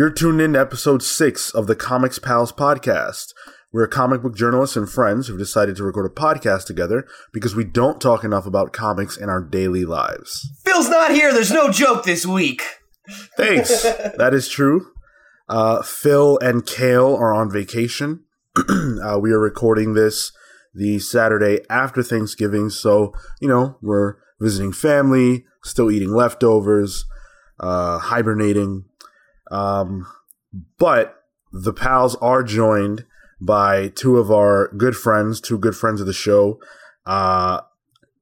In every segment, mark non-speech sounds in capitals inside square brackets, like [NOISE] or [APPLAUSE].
You're tuned in to episode six of the Comics Pals podcast. We're comic book journalists and friends who've decided to record a podcast together because we don't talk enough about comics in our daily lives. Phil's not here. There's no joke this week. Thanks. [LAUGHS] that is true. Uh, Phil and Kale are on vacation. [CLEARS THROAT] uh, we are recording this the Saturday after Thanksgiving, so, you know, we're visiting family, still eating leftovers, uh, hibernating. Um, but the pals are joined by two of our good friends, two good friends of the show, uh,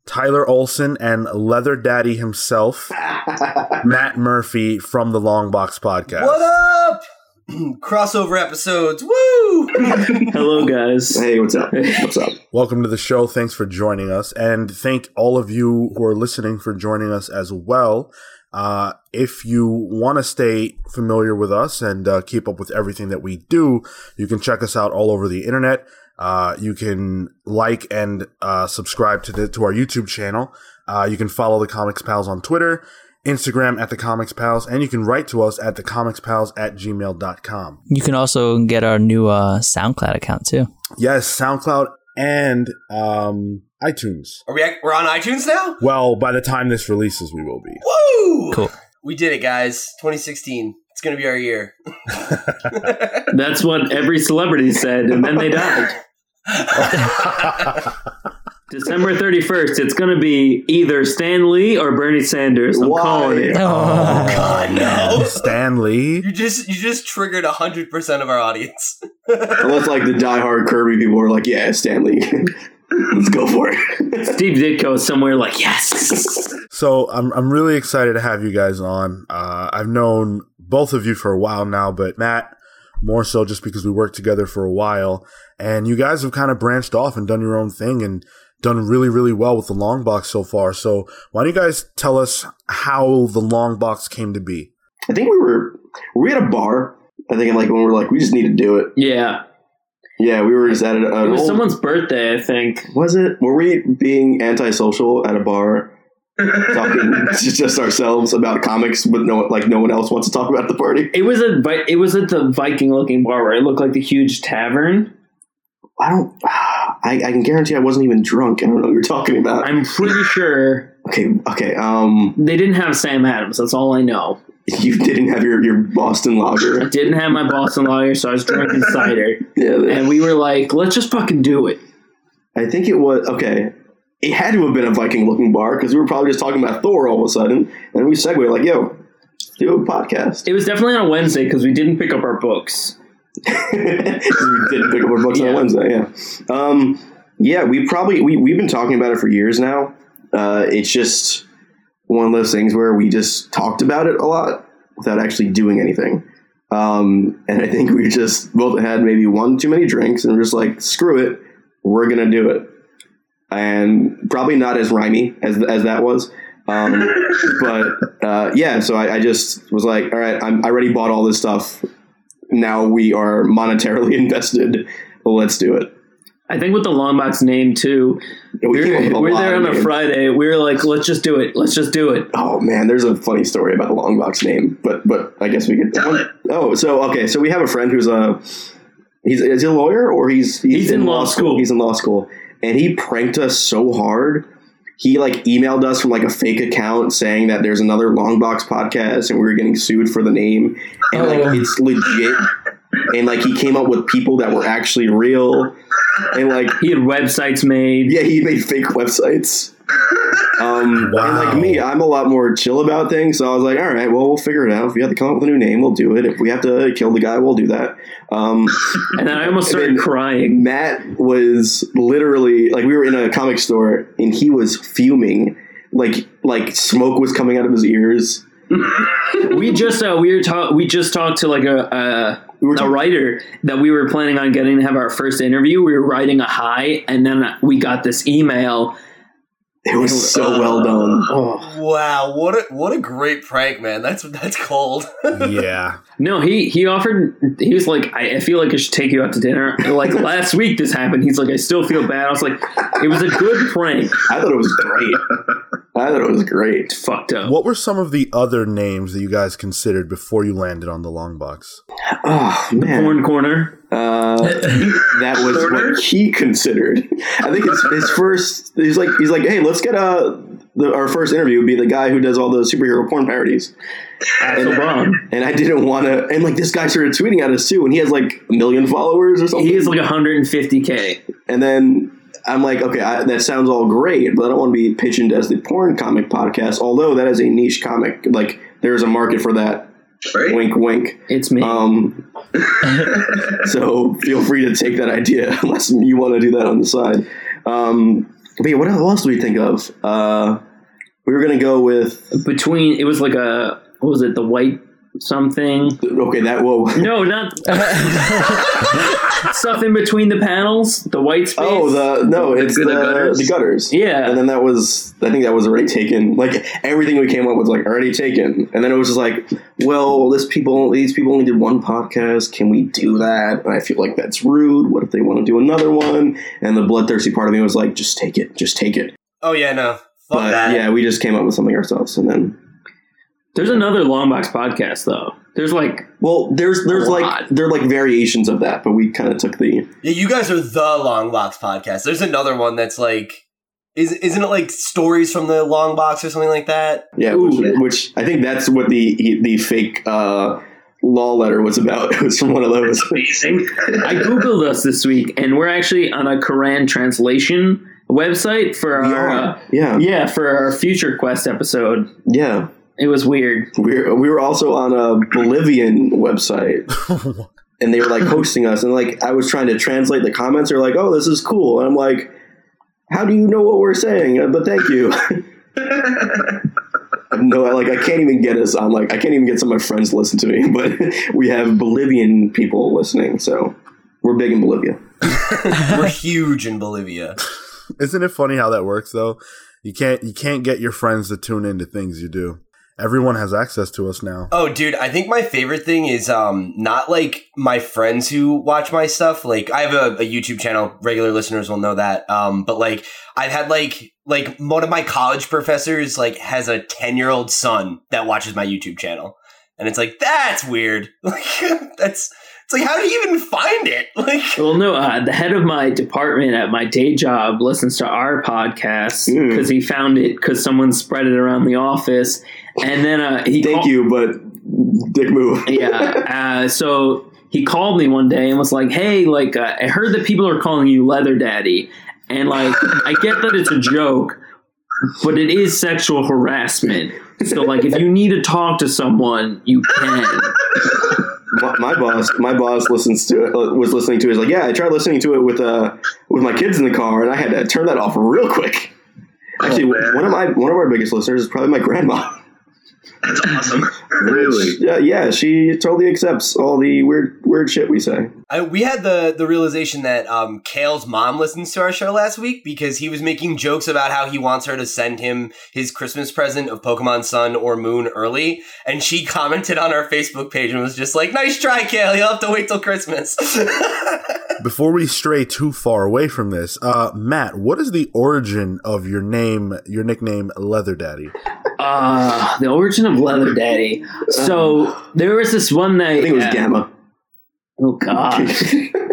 Tyler Olson and Leather Daddy himself, [LAUGHS] Matt Murphy from the Long Box Podcast. What up? [CLEARS THROAT] Crossover episodes. Woo! [LAUGHS] [LAUGHS] Hello, guys. Hey, what's up? What's up? Welcome to the show. Thanks for joining us. And thank all of you who are listening for joining us as well. Uh, if you want to stay familiar with us and uh, keep up with everything that we do, you can check us out all over the internet. Uh, you can like and uh, subscribe to the, to our YouTube channel. Uh, you can follow the Comics Pals on Twitter, Instagram at the Comics Pals, and you can write to us at the Comics Pals at gmail.com. You can also get our new uh, SoundCloud account too. Yes, SoundCloud and um, iTunes. Are we? We're on iTunes now. Well, by the time this releases, we will be. Woo! Cool. We did it, guys. 2016. It's gonna be our year. [LAUGHS] That's what every celebrity said, and then they died. [LAUGHS] December 31st, it's going to be either Stan Lee or Bernie Sanders. I'm Why? calling it. Oh, God no! [LAUGHS] Stan Lee. You just you just triggered hundred percent of our audience. Unless like the diehard Kirby people are like, yeah, Stan Lee. [LAUGHS] let's go for it. Steve Ditko is somewhere like, yes. So I'm I'm really excited to have you guys on. Uh, I've known both of you for a while now, but Matt more so just because we worked together for a while, and you guys have kind of branched off and done your own thing and done really really well with the long box so far. So why don't you guys tell us how the long box came to be? I think we were were we at a bar. I think like when we were like, we just need to do it. Yeah. Yeah, we were just at an It was old- someone's birthday, I think. Was it? Were we being antisocial at a bar, [LAUGHS] talking to just ourselves about comics, but no, like no one else wants to talk about the party? It was a Vi- it was at the Viking looking bar where it looked like the huge tavern. I don't. I, I can guarantee I wasn't even drunk. I don't know what you're talking about. I'm pretty sure okay, okay. Um, they didn't have Sam Adams. That's all I know. you didn't have your, your Boston Lager. I Lager. didn't have my Boston Lager, so I was drinking cider. [LAUGHS] Yeah, And we were like, let's just fucking do it. I think it was okay. It had to have been a Viking-looking bar because we were probably just talking about Thor all of a sudden, and we segued like, "Yo, do a podcast." It was definitely on a Wednesday because we didn't pick up our books. [LAUGHS] we didn't pick up our books Yeah. on Wednesday. Yeah, um, yeah. We probably we we've been talking about it for years now. Uh, it's just one of those things where we just talked about it a lot without actually doing anything. Um, and I think we just both had maybe one too many drinks, and we're just like, "Screw it, we're gonna do it." And probably not as rhymy as as that was. Um, [LAUGHS] but uh, yeah, so I, I just was like, all right, I'm, I already bought all this stuff. Now we are monetarily [LAUGHS] invested. Let's do it. I think with the Longbox name too, And we came up with were, we were lot there on a names. Friday. We were like, let's just do it. Let's just do it. Oh man, there's a funny story about the long box name, but but I guess we could tell it. Oh, so okay, so we have a friend who's a he's is he a lawyer or he's He's in law school. He's in law school, and he pranked us so hard. He like emailed us from like a fake account saying that there's another long box podcast and we were getting sued for the name, and like Oh. it's legit. And like he came up with people that were actually real, and like He had websites made. yeah, he made fake websites. Um, Wow. And like me, I'm a lot more chill about things. So I was like, all right, well, we'll figure it out. If we have to come up with a new name, we'll do it. If we have to kill the guy, we'll do that. Um, [LAUGHS] And then I almost started crying. Matt was literally like, we were in a comic store and he was fuming. Like, like smoke was coming out of his ears. [LAUGHS] We just uh, we were ta- we just talked to like a, a We a writer that we were planning on getting to have our first interview. We were writing a high, and then we got this email It was so uh, well done. Oh. Wow, what a what a great prank, man. That's what that's cold. [LAUGHS] yeah. No, he he offered. He was like, I, I feel like I should take you out to dinner. Like [LAUGHS] last week, this happened. He's like, I still feel bad. I was like, it was a good prank. [LAUGHS] I thought it was great. I thought it was great. It's fucked up. What were some of the other names that you guys considered before you landed on the long box? Oh man, Porn corner. Uh, that was what he considered. I think it's his first. He's like, he's like, hey, let's get a. The, our first interview would be the guy who does all the superhero porn parodies, Axel Braun. and I didn't want to. And like this guy started tweeting at us too, and he has like a million followers or something. He is like 150k. and then I'm like, okay, I, that sounds all great, but I don't want to be pitched as the porn comic podcast. Although that is a niche comic, like there is a market for that. Right? Wink, wink. It's me. Um, [LAUGHS] so feel free to take that idea [LAUGHS] unless you want to do that on the side. Um, but yeah, what else do we think of? Uh, we were gonna go with Between it was like a what was it? The white something. okay, that will. [LAUGHS] No, not [LAUGHS] stuff in between the panels. The white space. Oh, the no, The- it's the the, gutters? the gutters. yeah. And then that was, I think that was already taken. Like everything we came up with, like already taken. And then it was just like, well, this people, these people only did one podcast. Can we do that? And I feel like that's rude. What if they want to do another one? And the bloodthirsty part of me was like, just take it, just take it. oh yeah, no. Fuck But that. yeah, we just came up with something ourselves, and then There's another long box podcast though. There's like well, there's there's A like lot. there are like variations of that, but we kind of took the Yeah, you guys are the Long Box podcast. There's another one that's like, is isn't it like stories from the Long Box or something like that? yeah, Ooh. which, which I think that's what the the fake uh, law letter was about. [LAUGHS] It was from one of those. Amazing. I googled us this week, and we're actually on a Quran translation website for our are. uh, yeah, yeah for our future quest episode. yeah. It was weird. We were, we were also on a Bolivian website, [LAUGHS] and they were like hosting us, and like I was trying to translate the comments. They're like, "Oh, this is cool," and I'm like, "How do you know what we're saying?" Uh, But thank you. [LAUGHS] no, like I can't even get us on. Like I can't even get some of my friends to listen to me. [LAUGHS] But we have Bolivian people listening, so we're big in Bolivia. We're huge in Bolivia. Isn't it funny how that works though? You can't you can't get your friends to tune into things you do. Everyone has access to us now. Oh, dude, I think my favorite thing is um not like my friends who watch my stuff. Like I have a, a YouTube channel. Regular listeners will know that. Um, but like I've had like like one of my college professors like has a ten year old son that watches my YouTube channel, and it's like that's weird. [LAUGHS] Like that's it's like how do you even find it? [LAUGHS] Like Well, no, uh, the head of my department at my day job listens to our podcast Mm. because he found it because someone spread it around the office, and then uh, he Thank call- you, but dick move. [LAUGHS] yeah. Uh, so he called me one day and was like, "Hey, like uh, I heard that people are calling you Leather Daddy, and like I get that it's a joke, but it is sexual harassment. So like if you need to talk to someone, you can." My, my boss, my boss listens to it. uh, Was listening to it. He's like, yeah, I tried listening to it with uh with my kids in the car, and I had to turn that off real quick. Actually, Oh, one of my one of our biggest listeners is probably my grandma. [LAUGHS] That's awesome. [LAUGHS] Really? Yeah, yeah, she totally accepts all the weird weird shit we say. I, we had the the realization that um, Kale's mom listens to our show last week because he was making jokes about how he wants her to send him his Christmas present of Pokemon Sun or Moon early, and she commented on our Facebook page and was just like, "Nice try, Kale. You'll have to wait till Christmas." [LAUGHS] Before we stray too far away from this, uh, Matt, what is the origin of your name, your nickname, Leather Daddy? Uh, the origin of Leather Daddy. So there was this one night. I think it was Gamma. Oh God. [LAUGHS]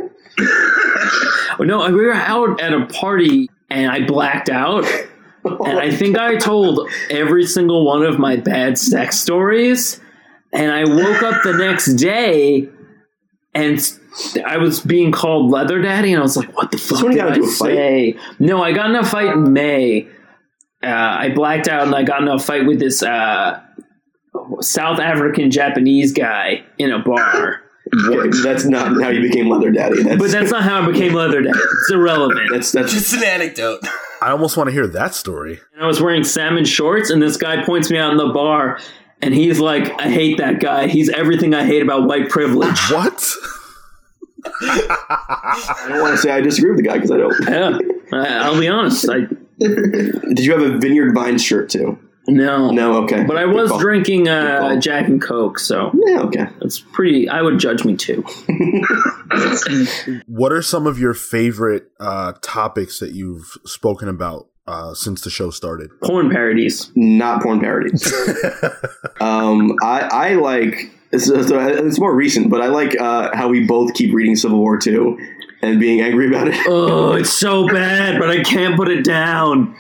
No, we were out at a party and I blacked out. And I think I told every single one of my bad sex stories. And I woke up the next day and I was being called Leather Daddy. And I was like, what the fuck when you did got I into a fight? say? No, I got in a fight in May. Uh, I blacked out and I got in a fight with this uh, South African Japanese guy in a bar. Okay, that's not how you became Leather Daddy. That's, But that's not how I became Leather Daddy. It's irrelevant. that's that's just an anecdote. I almost want to hear that story. And I was wearing salmon shorts, and this guy points me out in the bar, and he's like, "I hate that guy. He's everything I hate about white privilege." [LAUGHS] What? I don't want to say I disagree with the guy because I don't. yeah, I- I'll be honest. I Did you have a Vineyard Vines shirt too? No, No, okay. But I was drinking Good uh. Jack and Coke, so Yeah, okay. that's pretty. I would judge me too. [LAUGHS] What are some of your favorite uh, topics that you've spoken about uh, since the show started? Porn parodies. Not porn parodies. [LAUGHS] um, I, I like. It's, it's more recent, but I like uh, how we both keep reading Civil War two and being angry about it. Oh, it's so bad, but I can't put it down.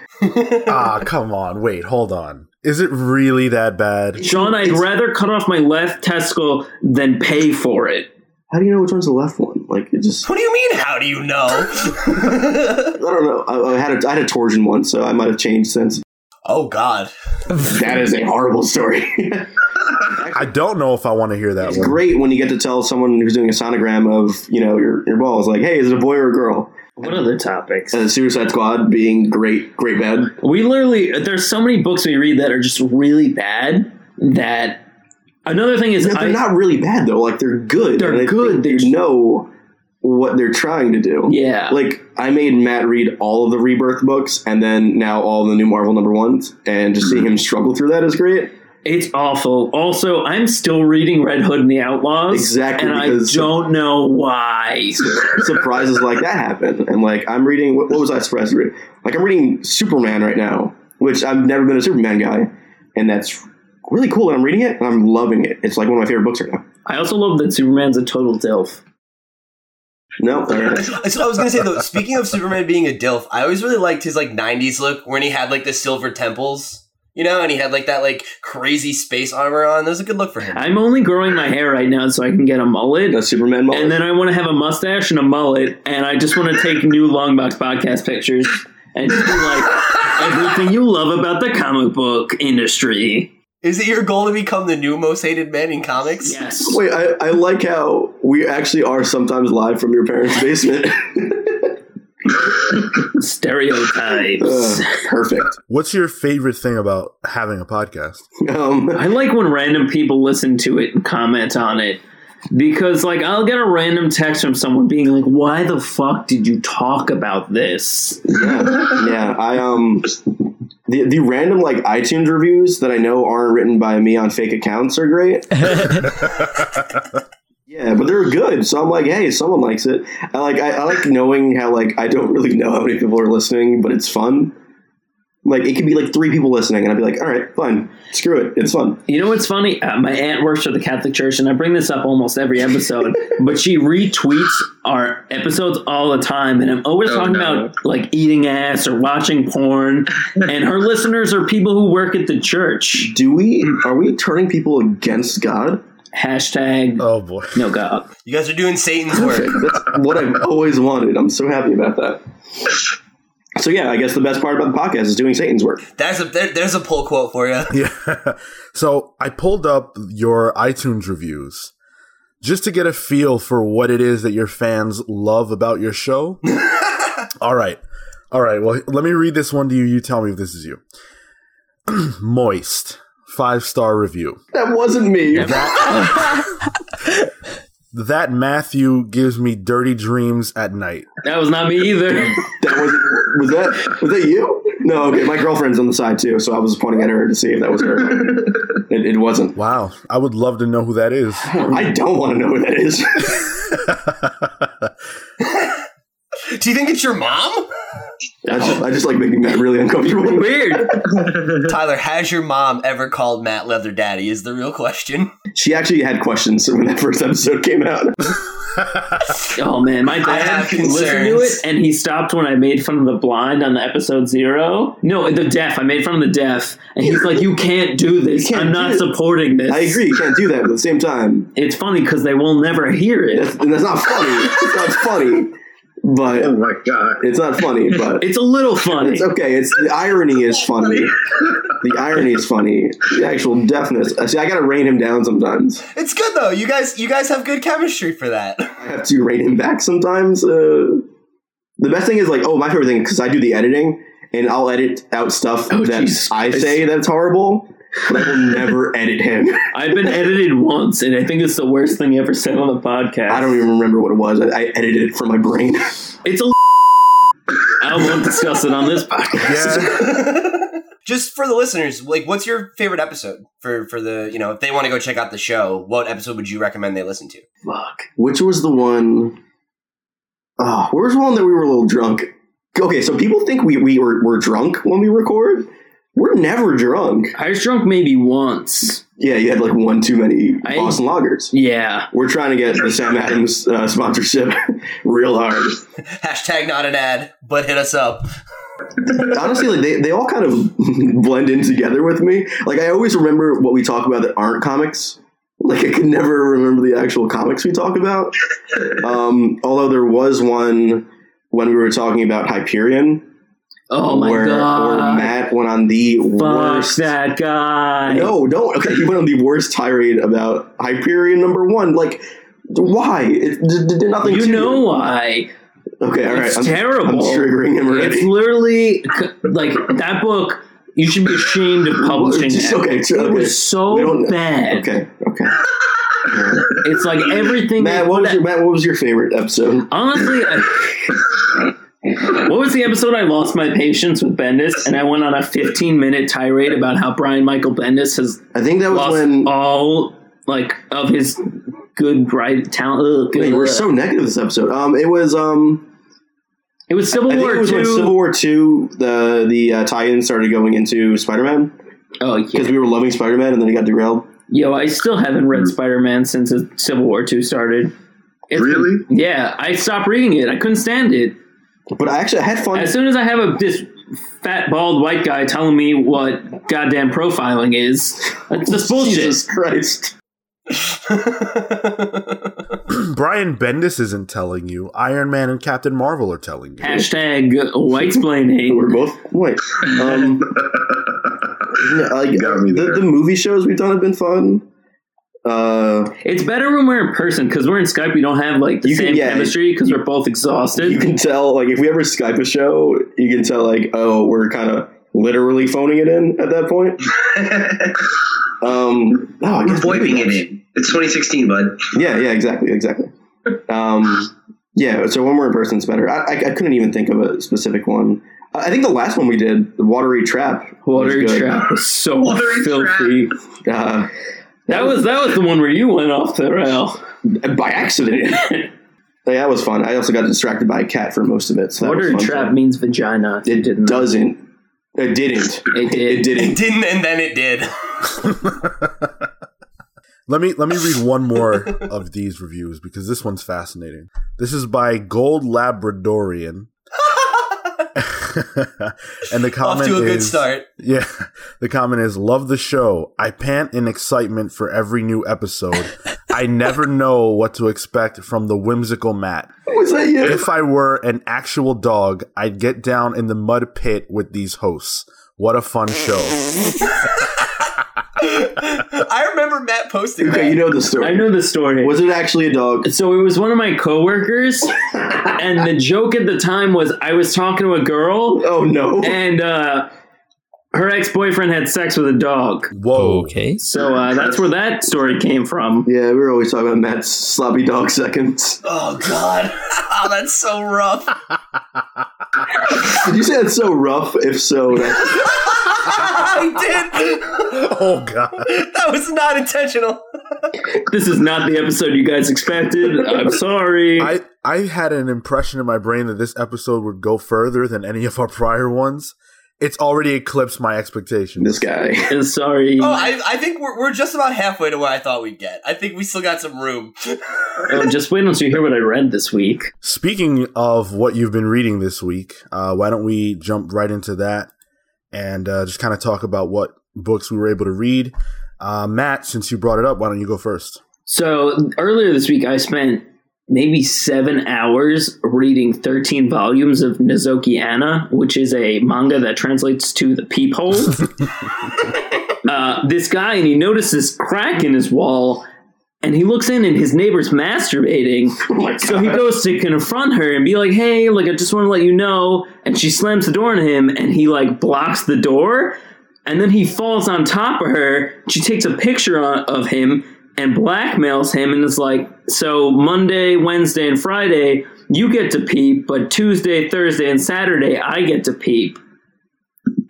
ah, come on. Wait, hold on. Is it really that bad? Sean, I'd rather cut off my left testicle than pay for it. How do you know which one's the left one? Like it just. What do you mean? How do you know? [LAUGHS] I don't know. I, I had a, I had a torsion once, so I might have changed since. oh God. That is a horrible story. I don't know if I want to hear that it's one. great when you get to tell someone who's doing a sonogram of you know your your balls like, hey, is it a boy or a girl? What other topics? And Suicide Squad being great, great bad. We literally, there's so many books we read that are just really bad that. Another thing is, They're I, not really bad though. Like they're good. They're good. think They're- They know what they're trying to do. yeah. Like I made Matt read all of the Rebirth books and then now all the new Marvel number ones, and just seeing mm-hmm. him struggle through that is great. It's awful. Also, I'm still reading Red Hood and the Outlaws. Exactly, And I don't know why. [LAUGHS] Surprises like that happen, and like I'm reading. What, what was I surprised to read? Like I'm reading Superman right now, which I've never been a Superman guy, and that's really cool. And I'm reading it, and I'm loving it. It's like one of my favorite books right now. I also love that Superman's a total DILF. No, That's uh-huh. what I was gonna say though. Speaking of Superman being a DILF, I always really liked his like '90s look when he had like the silver temples, you know, and he had like that like crazy space armor on. That was a good look for him. I'm only growing my hair right now so I can get a mullet. a Superman mullet. And then I want to have a mustache and a mullet, and I just want to take new Longbox podcast pictures and just be like, [LAUGHS] everything you love about the comic book industry. Is it your goal to become the new most hated man in comics? Yes. Wait, I, I like how we actually are sometimes live from your parents' basement. [LAUGHS] Stereotypes. Uh, perfect. What's your favorite thing about having a podcast? Um, I like when random people listen to it and comment on it. Because, like, I'll get a random text from someone being like, why the fuck did you talk about this? yeah, yeah. I um, the the random like iTunes reviews that I know aren't written by me on fake accounts are great. [LAUGHS] yeah, but they're good. So I'm like, hey, someone likes it. I like I, I like knowing how like I don't really know how many people are listening, but it's fun. Like it could be like three people listening, and I'd be like, all right, fine, screw it, it's fun. You know what's funny? Uh, my aunt works for the Catholic Church, and I bring this up almost every episode, [LAUGHS] but she retweets our episodes all the time, and I'm always Oh, talking no. about like eating ass or watching porn, [LAUGHS] and her listeners are people who work at the church. Do we are we turning people against God? Hashtag Oh boy. no God. You guys are doing Satan's work. That's what I've always wanted. I'm so happy about that. [LAUGHS] So yeah, I guess the best part about the podcast is doing Satan's work. That's a there, there's a pull quote for you. [LAUGHS] Yeah. So I pulled up your iTunes reviews just to get a feel for what it is that your fans love about your show. [LAUGHS] All right. All right. Well, let me read this one to you. You tell me if this is you. [CLEARS THROAT] Moist. Five star review. That wasn't me. [LAUGHS] That Matthew gives me dirty dreams at night. That was not me either. That was was that was that you? No, okay. My girlfriend's on the side too, so I was pointing at her to see if that was her. It, it wasn't. Wow. I would love to know who that is. I don't want to know who that is. [LAUGHS] Do you think it's your mom? I just, I just like making Matt really uncomfortable. [LAUGHS] Weird. [LAUGHS] Tyler, has your mom ever called Matt Leather Daddy? Is the real question. She actually had questions when that first episode came out. [LAUGHS] Oh man, my dad have listened to it and he stopped when I made fun of the blind on the episode zero. No, the deaf. I made fun of the deaf, and he's like, "You can't do this. Can't I'm not it." supporting this." I agree, you can't do that, but at the same time, It's funny because they will never hear it. that's, and that's not funny. It's not funny, but Oh my god. it's not funny. But It's a little funny. It's okay. It's the irony is funny. The irony is funny. The actual deafness. See, I gotta rein him down sometimes. It's good though. You guys, you guys have good chemistry for that. I have to rein him back sometimes. Uh, the best thing is like, oh, my favorite thing because I do the editing and I'll edit out stuff Oh, that Jesus I say that's horrible, but I will never edit him. [LAUGHS] I've been edited once, and I think it's the worst thing you ever said on the podcast. I don't even remember what it was. I, I edited it from my brain. It's a. I [LAUGHS] I won't discuss it on this podcast. Yeah. [LAUGHS] Just for the listeners, like, what's your favorite episode for for the you know if they want to go check out the show? What episode would you recommend they listen to? Fuck. Which was the one? Ah, oh, where was the one that we were a little drunk? Okay, so people think we, we were, we're drunk when we record. We're never drunk. I was drunk maybe once. Yeah, you had like one too many I- Boston Lagers. Yeah. We're trying to get the Sam Adams uh, sponsorship [LAUGHS] real hard. [LAUGHS] Hashtag not an ad, but hit us up. [LAUGHS] Honestly, like they, they all kind of blend in together with me. Like I always remember what we talk about that aren't comics. Like I could never remember the actual comics we talk about. Um, although there was one when we were talking about Hyperion, Oh my where, god. where Matt went on the Fuck worst. that guy. No, don't. Okay, he went on the worst tirade about Hyperion number one. Like, why? It did nothing. You to know why? Okay, all right. It's I'm, terrible. I'm triggering him already. It's literally like that book. You should be ashamed of publishing Just- it. okay, It okay. was so bad. Okay, okay. It's like everything. Matt, what was your Matt? What was your favorite episode? Honestly, I, [LAUGHS] what was the episode I lost my patience with Bendis and I went on a 15 minute tirade about how Brian Michael Bendis has I think that was when all like of his good write talent. Ugh, Wait, we're so negative this episode. Um, it was um, it was Civil I think War it was when two. Civil War Two, the the uh, tie-in started going into Spider-Man oh because yeah, we were loving Spider-Man and then he got derailed. yo, I still haven't read Spider Man since the Civil War two started. It's- Really? Yeah, I stopped reading it. I couldn't stand it. But I actually I had fun. As soon as I have a this fat bald white guy telling me what goddamn profiling is, that's just [LAUGHS] bullshit. Jesus Christ. [LAUGHS] [CLEARS THROAT] Brian Bendis isn't telling you. Iron Man and Captain Marvel are telling you. Hashtag whitesplaining. We're both white. Um, yeah, [LAUGHS] like, Got me the, the movie shows we've done have been fun. Uh, It's better when we're in person because we're in Skype. We don't have like the You can- same yeah, chemistry because we're both exhausted. you can tell, like, if we ever Skype a show, you can tell, like, oh, we're kind of literally phoning it in at that point. [LAUGHS] Um, oh, we're guess maybe wiping it in. It's 2016, bud. Yeah, yeah, exactly, exactly. Um, yeah, so when we're in person, it's better. I, I, I couldn't even think of a specific one. I I think the last one we did, the watery trap, was Watery good. trap was so Watery filthy. Uh, That was that was the one where you went off the rail. by accident. [LAUGHS] yeah, that was fun. I also got distracted by a cat for most of it. So that was Watery fun trap means vagina. It didn't. doesn't. It didn't. It did. It it didn't. didn't, and then it did. [LAUGHS] Let me let me read one more of these reviews because this one's fascinating. This is by Gold Labradorian. [LAUGHS] and the [LAUGHS] Off comment to a good is start. Yeah. [LAUGHS] The comment is love the show. I pant in excitement for every new episode. I never know what to expect from the whimsical Matt. Was that you? If I were an actual dog, I'd get down in the mud pit with these hosts. What a fun show. I remember Matt posting that. Okay, you know the story. I know the story. Was it actually a dog? so it was one of my coworkers, [LAUGHS] and the joke at the time was I was talking to a girl, Oh no! and uh, her ex boyfriend had sex with a dog. Whoa. Okay. So uh, that's where that story came from. Yeah, we were always talking about Matt's sloppy dog seconds. Oh God, [LAUGHS] oh, that's so rough. [LAUGHS] Did you say that's so rough? If so, that, [LAUGHS] I did. Oh god. That was not intentional. This is not the episode you guys expected. I'm sorry. I I had an impression in my brain that this episode would go further than any of our prior ones. It's already eclipsed my expectations. this guy. [LAUGHS] Sorry. Oh, I, I think we're, we're just about halfway to where I thought we'd get. I think we still got some room. [LAUGHS] Oh, just wait until you hear what I read this week. Speaking of what you've been reading this week, uh, why don't we jump right into that and uh, just kind of talk about what books we were able to read? Uh, Matt, since you brought it up, why don't you go first? So earlier this week, I spent maybe seven hours reading 13 volumes of Nozoki Ana, which is a manga that translates to the peephole. [LAUGHS] uh, this guy, and he notices crack in his wall, and he looks in, and his neighbor's masturbating. [LAUGHS] so he goes to confront her and be like, "Hey, like I just want to let you know." And she slams the door on him, and he like blocks the door. And then he falls on top of her. She takes a picture of him and blackmails him and is like, So Monday, Wednesday, and Friday, you get to peep, but Tuesday, Thursday, and Saturday, I get to peep.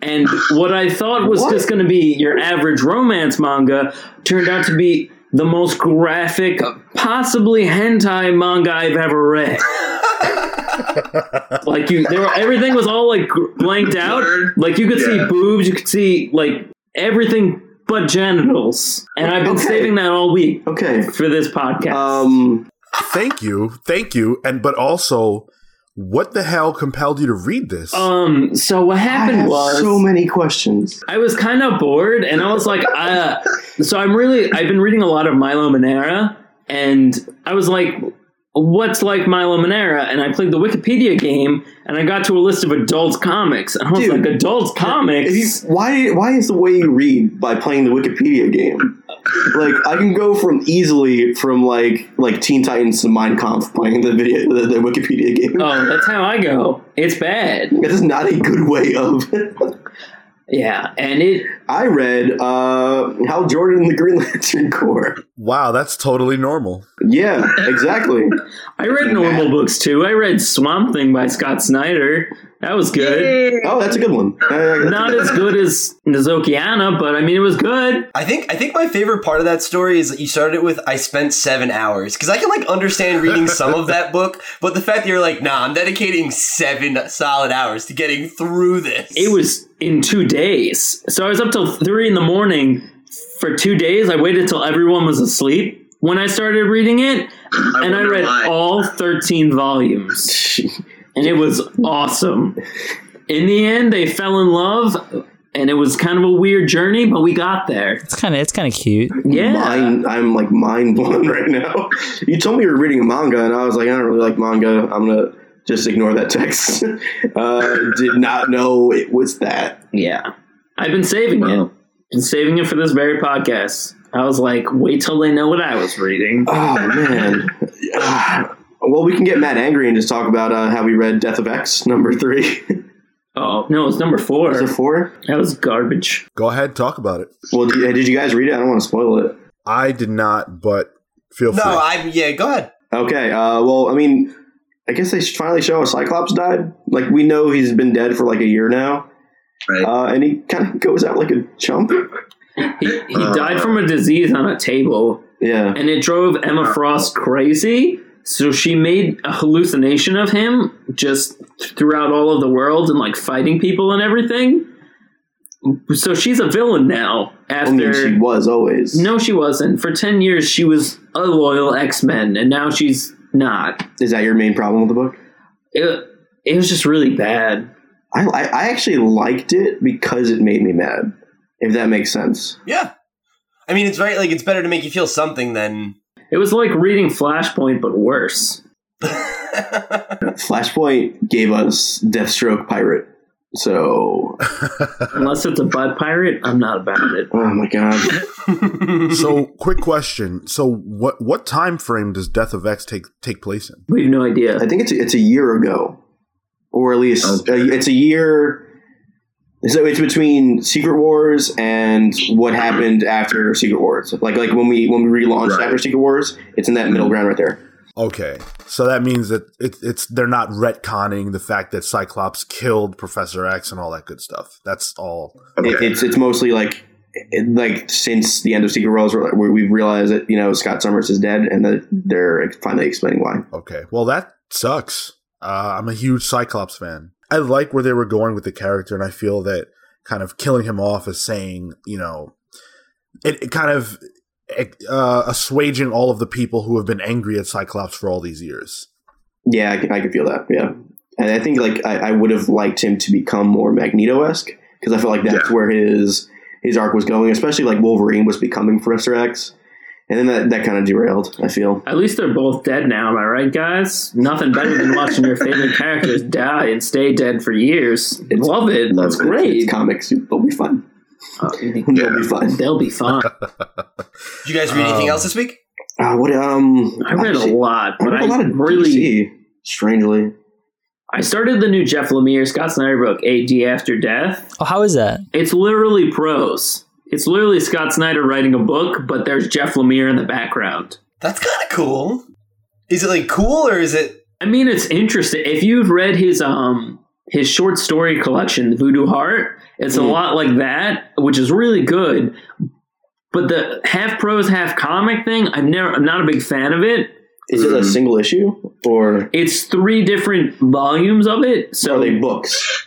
And what I thought was What? just going to be your average romance manga turned out to be the most graphic, possibly hentai manga I've ever read. [LAUGHS] like you, there were, everything was all like blanked out. Like you could see boobs, you could see like everything but genitals. And I've been Okay. saving that all week Okay. for this podcast. Um, Thank you, thank you, and but also, what the hell compelled you to read this? Um. So what I happened have was so many questions. I was kind of bored, and I was like, [LAUGHS] uh, so I'm really I've been reading a lot of Milo Manara, and I was like, what's like Milo Manara? And I played the Wikipedia game, and I got to a list of adult comics, and I was Dude, like, adult comics. You, why why is the way you read by playing the Wikipedia game? Like I can go from easily from like like Teen Titans to Mein Kampf playing the video the, the Wikipedia game. oh, that's how I go. It's bad. That is not a good way of. [LAUGHS] Yeah, and it I read uh, Hal Jordan and the Green [LAUGHS] Lantern Corps. wow, that's totally normal. Yeah, exactly. [LAUGHS] I read normal books too. I read Swamp Thing by Scott Snyder. That was good. Oh, that's a good one. Uh, Not as good as Nozokiana, but I mean, it was good. I think I think my favorite part of that story is that you started it with I spent seven hours because I can like understand reading some of that book, but the fact that you're like, nah, I'm dedicating seven solid hours to getting through this. It was in two days. So I was up till three in the morning for two days. I waited till everyone was asleep when I started reading it, and I read why. all 13 volumes. [LAUGHS] And it was awesome. In the end, they fell in love, and it was kind of a weird journey, but we got there. It's kind of it's kind of cute. Yeah. Mind, I'm like mind blown [LAUGHS] right now. You told me you were reading a manga, and I was like, I don't really like manga. I'm gonna just ignore that text. [LAUGHS] uh, did not know it was that. Yeah. I've been saving it. Been saving it for this very podcast. I was like, wait till they know what I was reading. Oh man. [LAUGHS] Well, we can get Matt angry and just talk about uh, how we read Death of X number three. [LAUGHS] Oh, no, it's number four. Is it four? That was garbage. Go ahead, talk about it. Well, did, did you guys read it? I don't want to spoil it. I did not, but feel no, free. I yeah, go ahead. Okay. Uh, well, I mean, I guess they should finally show a Cyclops died. Like we know he's been dead for like a year now, Right. uh, and he kind of goes out like a chump. He, he died from a disease on a table, Yeah. and it drove Emma Frost crazy. So she made a hallucination of him just throughout all of the world and like fighting people and everything. So she's a villain now. I mean, After she was always. no, she wasn't. For ten years, she was a loyal X Men, and now she's not. Is that your main problem with the book? It, it was just really bad. I, I, I actually liked it because it made me mad. If that makes sense. Yeah. I mean, it's very like it's better to make you feel something than. It was like reading Flashpoint, but worse. [LAUGHS] Flashpoint gave us Deathstroke Pirate. So, [LAUGHS] Unless it's a butt pirate, I'm not about it. oh my god. [LAUGHS] so, quick question. So, what what time frame does Death of X take take place in? We have no idea. I think it's it's a year ago, or at least Okay. uh, it's a year. So it's between Secret Wars and what happened after Secret Wars. Like like when we when we relaunched Right. after Secret Wars, it's in that middle ground right there. Okay, so that means that it, it's they're not retconning the fact that Cyclops killed Professor X and all that good stuff. That's all. Okay. It, it's it's mostly like like since the end of Secret Wars, we've realized that you know Scott Summers is dead, and that they're finally explaining why. Okay, well that sucks. Uh, I'm a huge Cyclops fan. I like where they were going with the character, and I feel that kind of killing him off is saying, you know, it, it kind of uh, assuaging all of the people who have been angry at Cyclops for all these years. Yeah, I can, I can feel that. Yeah, and I think like I, I would have liked him to become more Magneto esque because I felt like that's Yeah. where his his arc was going, especially like Wolverine was becoming Professor X, and then that, that kind of derailed. I feel. At least they're both dead now, am I right, guys? Nothing better than watching your favorite [LAUGHS] characters die and stay dead for years. Love it. Love That's it. great. It's comics. They'll be fun. Uh, [LAUGHS] They'll be fun. they'll be fun. [LAUGHS] Did you guys read anything Um, else this week? Uh, what? Um, I read a actually- lot, I read I a lot of really DC, strangely. I started the new Jeff Lemire Scott Snyder book, AD After Death. Oh, how is that? It's literally prose. It's literally Scott Snyder writing a book, but there's Jeff Lemire in the background. That's kind of cool. Is it like cool or is it I mean, it's interesting. If you've read his um his short story collection, The Voodoo Heart, it's a Mm. lot like that, which is really good. But the half prose, half comic thing, I've never, I'm not a big fan of it. Is it a single issue or It's three different volumes of it, so are they books?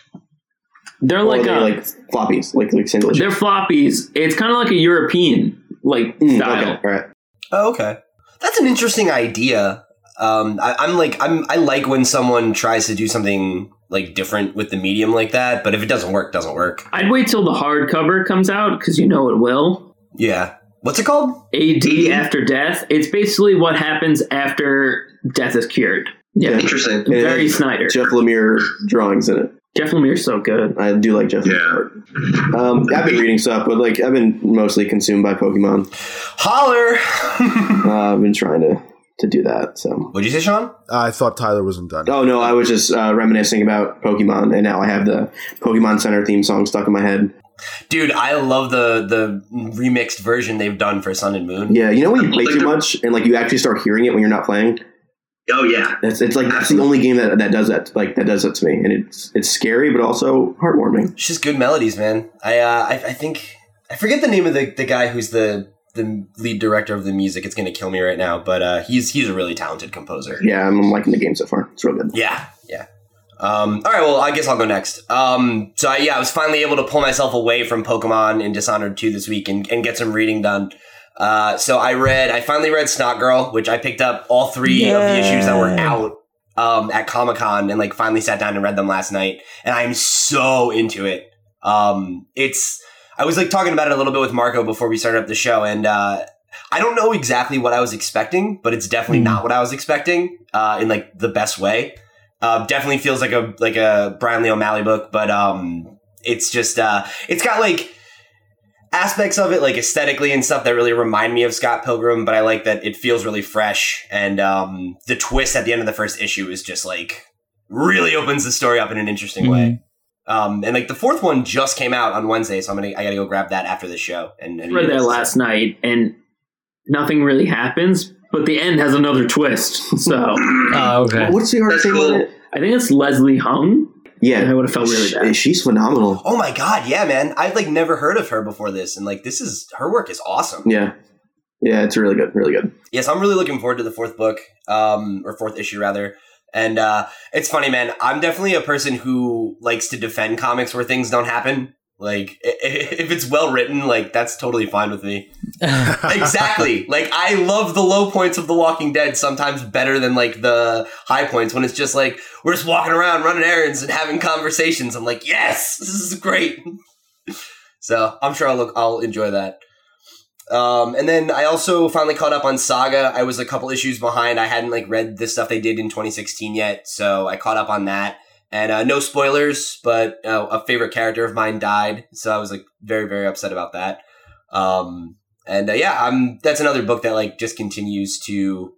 They're Or like are they a, like floppies, like like single they're floppies. It's kind of like a European like Mm, style. okay, all right. Oh, okay. That's an interesting idea. Um, I, I'm like, I'm, I like when someone tries to do something like different with the medium like that. But if it doesn't work, doesn't work. I'd wait till the hardcover comes out because you know it will. Yeah. What's it called? AD after death. It's basically what happens after death is cured. Yeah, Interesting. And very Snyder. Jeff Lemire drawings in it. Jeff Lemire's so good. I do like Jeff. Yeah. Lemire. Um, I've been reading stuff, but like I've been mostly consumed by Pokemon. Holler. [LAUGHS] Uh, I've been trying to to do that. So. What'd you say, Sean? I thought Tyler wasn't done. Oh no, I was just uh, reminiscing about Pokemon, and now I have the Pokemon Center theme song stuck in my head. Dude, I love the the remixed version they've done for Sun and Moon. Yeah, you know when you play too much and like you actually start hearing it when you're not playing. Oh yeah. That's it's like that's the only game that, that does that like that does that to me, and it's it's scary but also heartwarming. It's just good melodies, man. I uh, I, I think I forget the name of the, the guy who's the the lead director of the music. It's gonna kill me right now, but uh, he's he's a really talented composer. Yeah, I'm liking the game so far. It's real good. Yeah, yeah. Um, all right, well, I guess I'll go next. Um, so I, yeah, I was finally able to pull myself away from Pokemon and Dishonored 2 this week and, and get some reading done. Uh, so I read, I finally read Snot Girl, which I picked up all three of the issues that were out um, at Comic Con and like finally sat down and read them last night. And I'm so into it. Um, it's, I was like talking about it a little bit with Marco before we started up the show, and uh, I don't know exactly what I was expecting, but it's definitely Hmm. not what I was expecting uh, in like the best way. Uh, definitely feels like a like a Brian Lee O'Malley book, but um, it's just uh, it's got like aspects of it like aesthetically and stuff that really remind me of Scott Pilgrim, but I like that it feels really fresh and um, the twist at the end of the first issue is just like really opens the story up in an interesting way. Um, and like the fourth one just came out on Wednesday, so I'm gonna I gotta go grab that after this show. And, and read that last night, and nothing really happens. But the end has another twist. So [LAUGHS] Oh, okay. What's the artist That's name on cool. I think it's Leslie Hung. Yeah, I would have felt really bad. She's phenomenal. Oh my god, yeah, man! I've like never heard of her before this, and like this is her work is awesome. Yeah, yeah, it's really good, really good. Yes, I'm really looking forward to the fourth book, um, or fourth issue rather. And uh, it's funny, man. I'm definitely a person who likes to defend comics where things don't happen. Like, if it's well written, like that's totally fine with me. [LAUGHS] exactly. Like, I love the low points of The Walking Dead sometimes better than like the high points when it's just like we're just walking around running errands and having conversations. I'm like, yes, this is great. [LAUGHS] so I'm sure I'll look. I'll enjoy that. Um, and then I also finally caught up on Saga. I was a couple issues behind. I hadn't like read the stuff they did in 2016 yet, so I caught up on that. And uh, no spoilers, but uh, a favorite character of mine died, so I was like very very upset about that. Um, and uh, yeah, I'm that's another book that like just continues to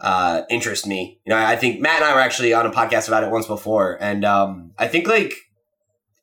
uh, interest me. You know, I think Matt and I were actually on a podcast about it once before, and um, I think like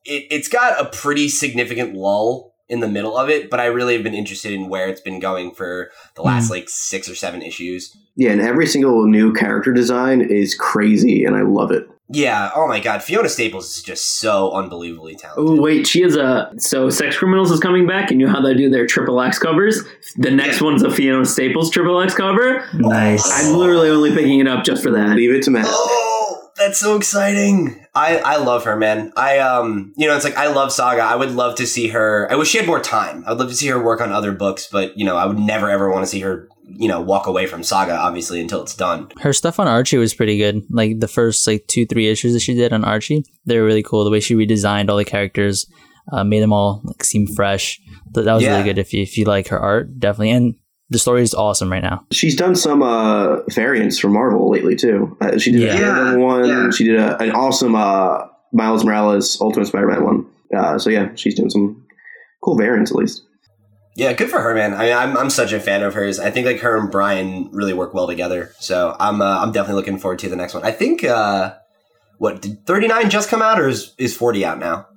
it, it's got a pretty significant lull in the middle of it, but I really have been interested in where it's been going for the last like six or seven issues. Yeah, and every single new character design is crazy, and I love it. Yeah. Oh my God, Fiona Staples is just so unbelievably talented. Oh wait, she is a so Sex Criminals is coming back, and you know how they do their triple X covers. The next Yeah. one's a Fiona Staples triple X cover. Nice. I'm literally only picking it up just for that. Leave it to Matt. Oh, that's so exciting. I, I love her, man. I um you know, it's like I love Saga. I would love to see her I wish she had more time. I would love to see her work on other books, but you know, I would never ever want to see her, you know, walk away from Saga, obviously, until it's done. Her stuff on Archie was pretty good. Like the first like two three issues that she did on Archie, they were really cool. The way she redesigned all the characters, uh, made them all like seem fresh. That, that was Yeah. really good. If you if you like her art, definitely. And the story is awesome right now. She's done some uh, variants for Marvel lately too. Uh, she did Yeah. a Daredevil one. Yeah. She did a, an awesome uh, Miles Morales Ultimate Spider-Man one. Uh, so yeah, she's doing some cool variants at least. Yeah, good for her, man. I mean, I'm I'm such a fan of hers. I think like her and Brian really work well together. So I'm uh, I'm definitely looking forward to the next one. I think uh, what did 39 just come out or is is 40 out now?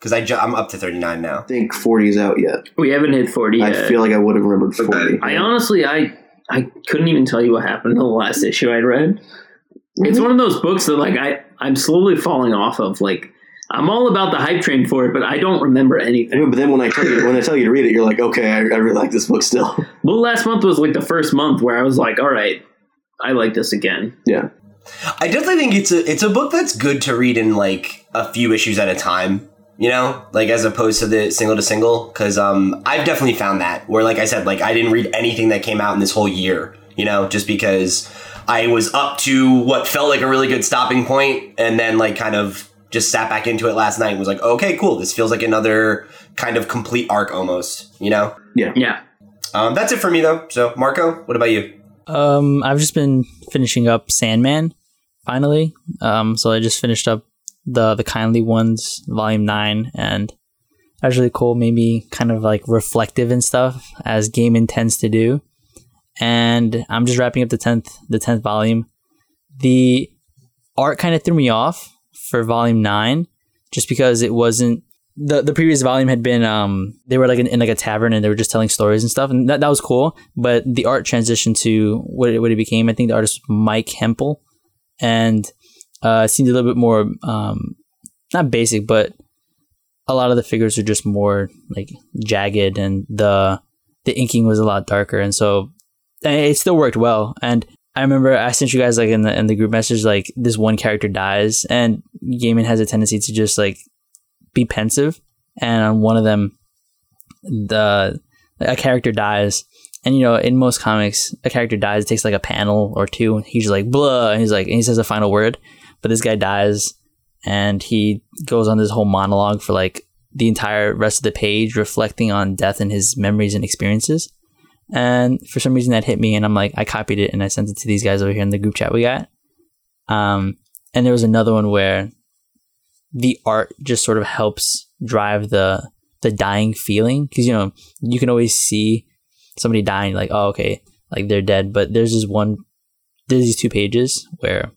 Because I ju- I'm up to 39 now. I think 40 is out yet. We haven't hit 40 yet. I feel like I would have remembered 40. Okay. I honestly, I I couldn't even tell you what happened in the last issue I'd read. It's one of those books that like I I'm slowly falling off of. Like I'm all about the hype train for it, but I don't remember anything. But then when I tell you when I tell you to read it, you're like, okay, I, I really like this book still. [LAUGHS] Well, last month was like the first month where I was like, all right, I like this again. yeah. I definitely think it's a it's a book that's good to read in like a few issues at a time. You know, like as opposed to the single to single, because um, I've definitely found that where, like I said, like I didn't read anything that came out in this whole year. You know, just because I was up to what felt like a really good stopping point, and then like kind of just sat back into it last night and was like, okay, cool, this feels like another kind of complete arc almost. You know, Yeah. um, that's it for me though. So, Marco, what about you? Um, I've just been finishing up Sandman, finally. Um, so I just finished up the the kindly ones, volume nine, and that was really cool. Maybe kind of like reflective and stuff, as Gaiman intends to do. And I'm just wrapping up the tenth the tenth volume. The art kind of threw me off for volume nine, just because it wasn't the the previous volume had been um they were like in, in like a tavern and they were just telling stories and stuff. And that, that was cool. But the art transitioned to what it, what it became. I think the artist was Mike Hempel and uh seemed a little bit more um not basic but a lot of the figures are just more like jagged and the the inking was a lot darker. And so it still worked well. And I remember I sent you guys like in the in the group message like this one character dies and Gaiman has a tendency to just like be pensive and on one of them the a character dies. And you know in most comics a character dies it takes like a panel or two and he's like blah and he's like and he says a final word. But this guy dies and he goes on this whole monologue for like the entire rest of the page reflecting on death and his memories and experiences and for some reason that hit me and i'm like i copied it and i sent it to these guys over here in the group chat we got. Um and there was another one where the art just sort of helps drive the the dying feeling. Because you know you can always see somebody dying like oh okay like they're dead. But there's this one there's these two pages where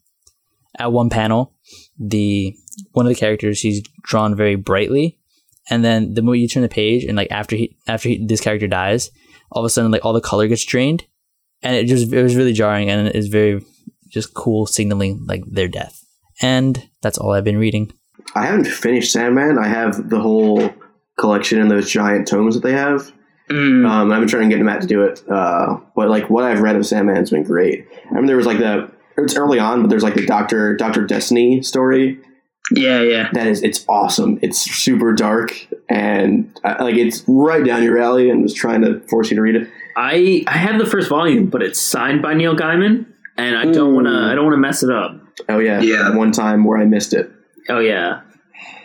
at one panel the one of the characters he's drawn very brightly. And then the moment you turn the page and like after he after he, this character dies all of a sudden like all the color gets drained and it just it was really jarring and it's very just cool signaling like their death and that's all i've been reading I haven't finished Sandman. I have the whole collection in those giant tomes that they have. Mm. Um, I've been trying to get Matt to do it, uh, but like what I've read of Sandman's been great. I mean, there was like the it's early on, but there's like the Doctor Doctor Destiny story yeah, yeah. that is it's awesome. It's super dark and uh, like it's right down your alley, and was trying to force you to read it. I I have the first volume, but it's signed by Neil Gaiman, and I don't want to I don't want to mess it up. Oh yeah, Yeah. One time where I missed it. Oh yeah,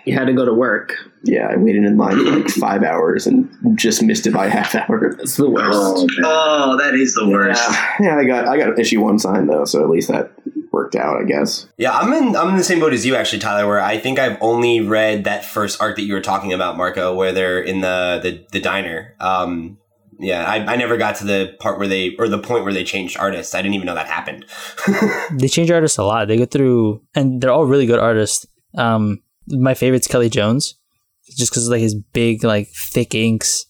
you had to go to work. Yeah, I waited in line for like five hours and just missed it by half hour. [LAUGHS] It's the worst. Oh, oh, that is the worst. Yeah, yeah, I got I got issue one signed though, so at least that worked out, I guess. Yeah, I'm in I'm in the same boat as you actually, Tyler, where I think I've only read that first arc that you were talking about, Marco, where they're in the the, the diner. Um yeah, I, I never got to the part where they or the point where they changed artists. I didn't even know that happened. [LAUGHS] they change artists a lot. They go through, and they're all really good artists. Um, my favorite's Kelly Jones, just because like his big, like thick inks.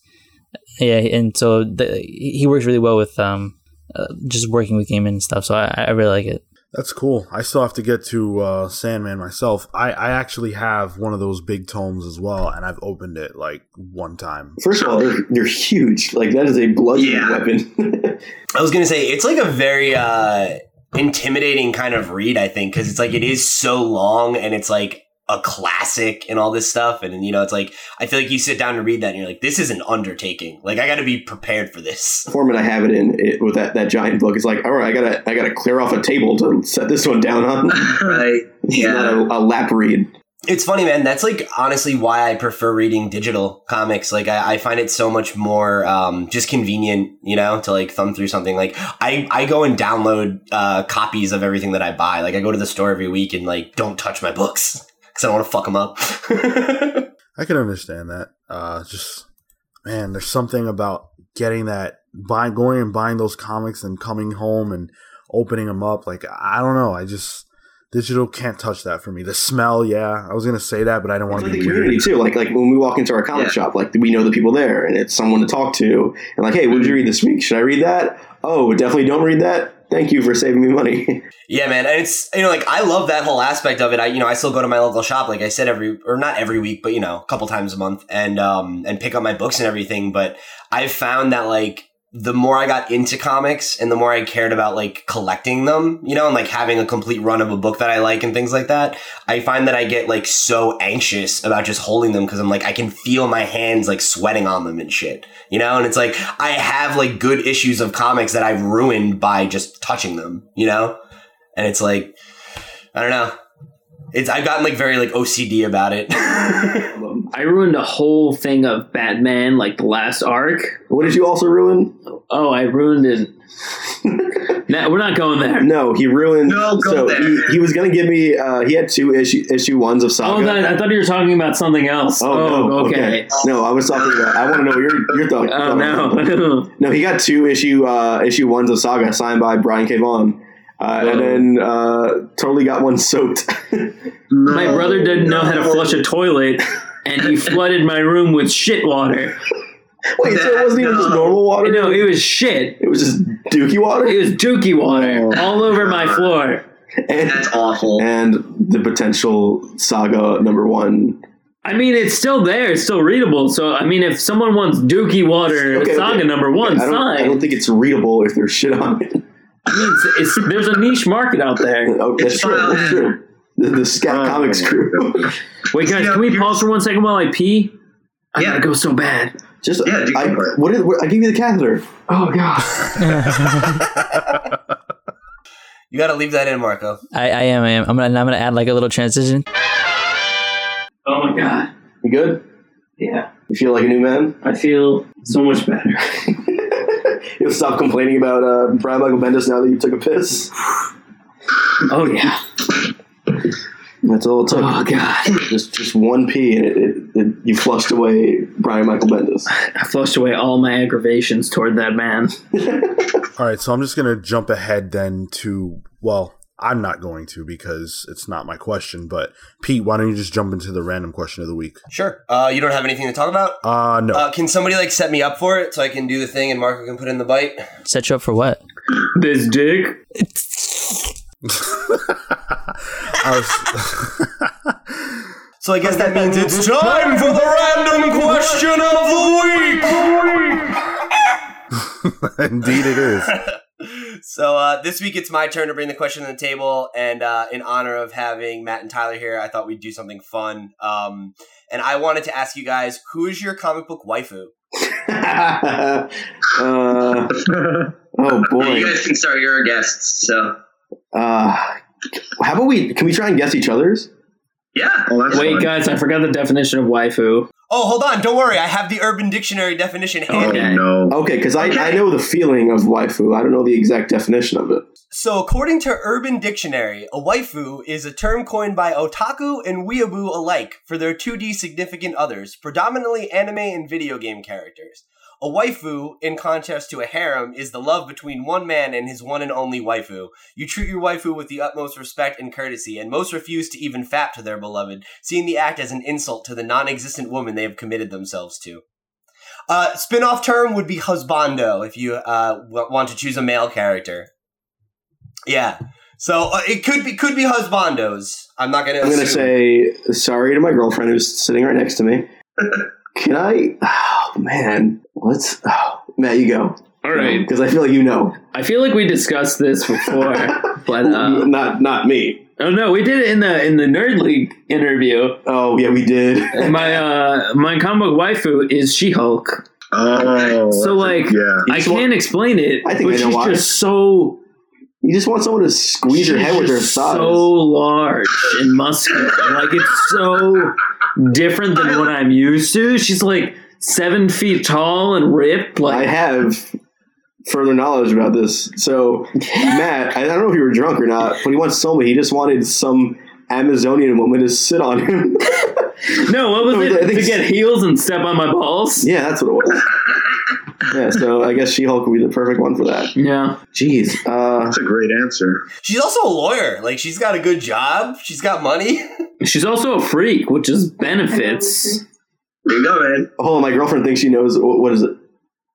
Yeah, and so the, he works really well with um, uh, just working with Gaiman and stuff. So I, I really like it. That's cool. I still have to get to uh, Sandman myself. I, I actually have one of those big tomes as well, and I've opened it like one time. First of all, they're they're huge. Like that is a bludgeoning Yeah. weapon. [LAUGHS] I was gonna say it's like a very uh intimidating kind of read, I think, because it's like it is so long and it's like a classic and all this stuff. And and, you know, it's like I feel like you sit down to read that and you're like, this is an undertaking. Like I gotta be prepared for this. The format I have it in it, with that, that giant book, it's like, all right, I gotta I gotta clear off a table to set this one down on. [LAUGHS] right. Yeah. not a, a lap read. It's funny, man. That's like honestly why I prefer reading digital comics. Like I, I find it so much more um, just convenient, you know, to like thumb through something. Like I, I go and download uh, copies of everything that I buy. Like I go to the store every week and like don't touch my books because I don't want to fuck them up. [LAUGHS] I can understand that. Uh, just man, there's something about getting that, buying, going and buying those comics and coming home and opening them up. Like I don't know. I just digital can't touch that for me. The smell, yeah, I was gonna say that, but I don't want to like be the community weird. too. Like like when we walk into our comic Yeah. shop, like we know the people there, and it's someone to talk to. And like, hey, what did you read this week? Should I read that? Oh, definitely don't read that. Thank you for saving me money. [LAUGHS] Yeah, man, and it's you know like I love that whole aspect of it. I you know I still go to my local shop like I said every or not every week, but you know a couple times a month and um and pick up my books and everything. But I've found that like the more I got into comics and the more I cared about like collecting them, you know, and like having a complete run of a book that I like and things like that, I find that I get like so anxious about just holding them because I'm like I can feel my hands like sweating on them and shit, you know, and it's like I have like good issues of comics that I've ruined by just touching them, you know and it's like I don't know. It's I've gotten like very like OCD about it. [LAUGHS] I ruined a whole thing of Batman, like the last arc. what did you also ruin? Oh, I ruined it. [LAUGHS] nah, we're not going there. No, he ruined. No, go so there. he, he was gonna give me. Uh, he had two issue issue ones of Saga. Oh, that, I thought you were talking about something else. Oh, Oh, no, okay. No, I was talking about. I want to know what you're you're. Oh no. No, he got two issue uh, issue ones of Saga signed by Brian K. Vaughan, uh, and then uh, totally got one soaked. [LAUGHS] my brother didn't know how to flush a toilet, and he flooded my room with shit water. [LAUGHS] Wait, so it wasn't even just normal water? No, it was shit. it was just dookie water. It was dookie water all over my floor. and, That's awful. and the potential Saga number one. I mean, it's still there. It's still readable. So, I mean, if someone wants Dookie Water Okay, Saga okay. number one, I don't, I don't think it's readable if there's shit on it. I mean, it's, it's, there's a niche market out there. [LAUGHS] Oh, that's true. That's true. The, the Scat Oh, Comics crew. [LAUGHS] Wait, guys, Yeah, can we pause for one second while I pee? I Yeah. gotta go so bad. Just Yeah, dude, I, go for it. what is, what, I give you the catheter. Oh god. [LAUGHS] you got to leave that in, Marco. I, I am. I am. I'm gonna. I'm gonna add like a little transition. Oh my god. You good? Yeah. You feel like a new man? I feel so much better. [LAUGHS] You'll stop complaining about uh, Brian Michael Bendis now that you took a piss. Oh yeah. That's all it took. Oh god. Just just one pee and it, it, it, you flushed away Brian Michael Bendis. I flushed away all my aggravations toward that man. [LAUGHS] All right, so I'm just going to jump ahead then to, well, I'm not going to because it's not my question, but Pete, why don't you just jump into the random question of the week? Sure. Uh, you don't have anything to talk about? Uh, no. Uh, can somebody like set me up for it so I can do the thing and Marco can put in the bite? Set you up for what? This dick. [LAUGHS] Was- So I guess that means it's time for the random question of the week. [LAUGHS] Indeed, it is. [LAUGHS] So uh, this week it's my turn to bring the question to the table, and uh, in honor of having Matt and Tyler here, I thought we'd do something fun. Um, and I wanted to ask you guys, who is your comic book waifu? [LAUGHS] uh, oh [LAUGHS] boy. you guys can start your guests. So Uh, how about we? Can we try and guess each other's? Yeah. Wait, guys, I forgot the definition of waifu. Oh, hold on, don't worry, I have the Urban Dictionary definition oh, handy. Okay. no. Okay, because I, Okay. I know the feeling of waifu. I don't know the exact definition of it. So, according to Urban Dictionary, a waifu is a term coined by otaku and weeaboo alike for their 2D significant others, predominantly anime and video game characters. A waifu, in contrast to a harem, is the love between one man and his one and only waifu. You treat your waifu with the utmost respect and courtesy, and most refuse to even fap to their beloved, seeing the act as an insult to the non existent woman they have committed themselves to. Uh, spin off term would be husbando if you uh, w- want to choose a male character. Yeah. So uh, it could be could be husbandos. I'm not gonna. I'm gonna say sorry to my girlfriend who's sitting right next to me. [LAUGHS] Can I? Oh man, let's. Oh, Matt, you go. All right. because I feel like you know. I feel like we discussed this before, [LAUGHS] but uh, not not me. oh no, we did it in the in the Nerd League interview. Oh yeah, we did. My uh my comic waifu is She Hulk. Oh. So like yeah. I can't explain it, I think but I know she's why. just so You just want someone to squeeze your head with their just size. so large and muscular. like it's so different than what I'm used to. She's like seven feet tall and ripped. Like I have further knowledge about this. So Matt, I don't know if you were drunk or not, but he once told me he just wanted some Amazonian woman to sit on him. [LAUGHS] no, what was [LAUGHS] I it? think To get heels and step on my balls? yeah, that's what it was. Yeah, so I guess She-Hulk would be the perfect one for that. Yeah. Jeez, uh, That's a great answer. She's also a lawyer. Like she's got a good job. She's got money. [LAUGHS] She's also a freak, which is benefits. There you go, man. hold on, my girlfriend thinks she knows what, what is it.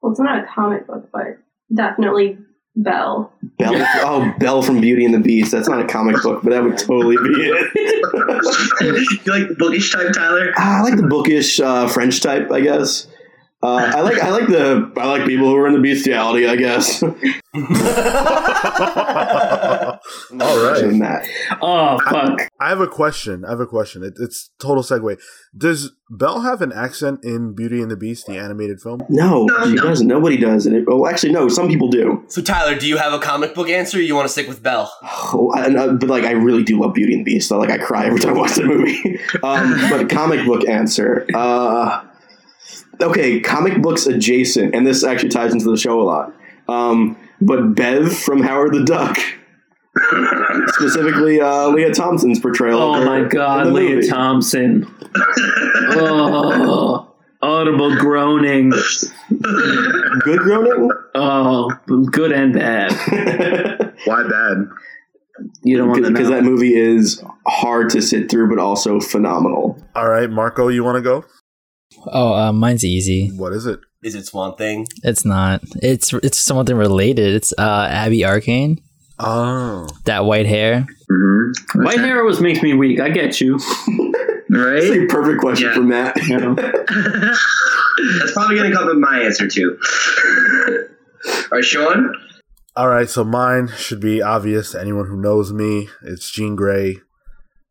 well, it's not a comic book, but definitely Belle. Belle. [LAUGHS] Oh, Belle from Beauty and the Beast. That's not a comic book, but that would totally be it. [LAUGHS] you like the bookish type, Tyler? Ah, I like the bookish uh, French type, I guess. Uh, I like I like the I like people who are in the bestiality, I guess. [LAUGHS] All right. That. Oh fuck! I have a question. I have a question. It, it's total segue. Does Belle have an accent in Beauty and the Beast, the animated film? No, No, she no. doesn't. Nobody does. And it, oh, actually, no. Some people do. So Tyler, do you have a comic book answer? Or you want to stick with Belle? Oh, and, uh, but like, I really do love Beauty and the Beast. So, like, I cry every time I watch the movie. [LAUGHS] um, but comic book answer. Uh, okay, comic books adjacent, and this actually ties into the show a lot. Um, but Bev from Howard the Duck, specifically uh, Lea Thompson's portrayal. of Oh her my in god, the Lea movie. Thompson. Oh, audible groaning. Good groaning. Oh, good and bad. [LAUGHS] Why bad? You don't want to because that movie is hard to sit through, but also phenomenal. All right, Marco, you want to go? Oh, uh, mine's easy. What is it? Is it Swamp Thing? It's not. It's it's something related. It's uh, Abby Arcane. Oh, That white hair. Mm-hmm. White hair always makes me weak. I get you. That's [LAUGHS] right? a perfect question Yeah. for Matt. [LAUGHS] You [LAUGHS] know? That's probably going to come with my answer too. All right, Sean. all right. So mine should be obvious to anyone who knows me. It's Jean Grey.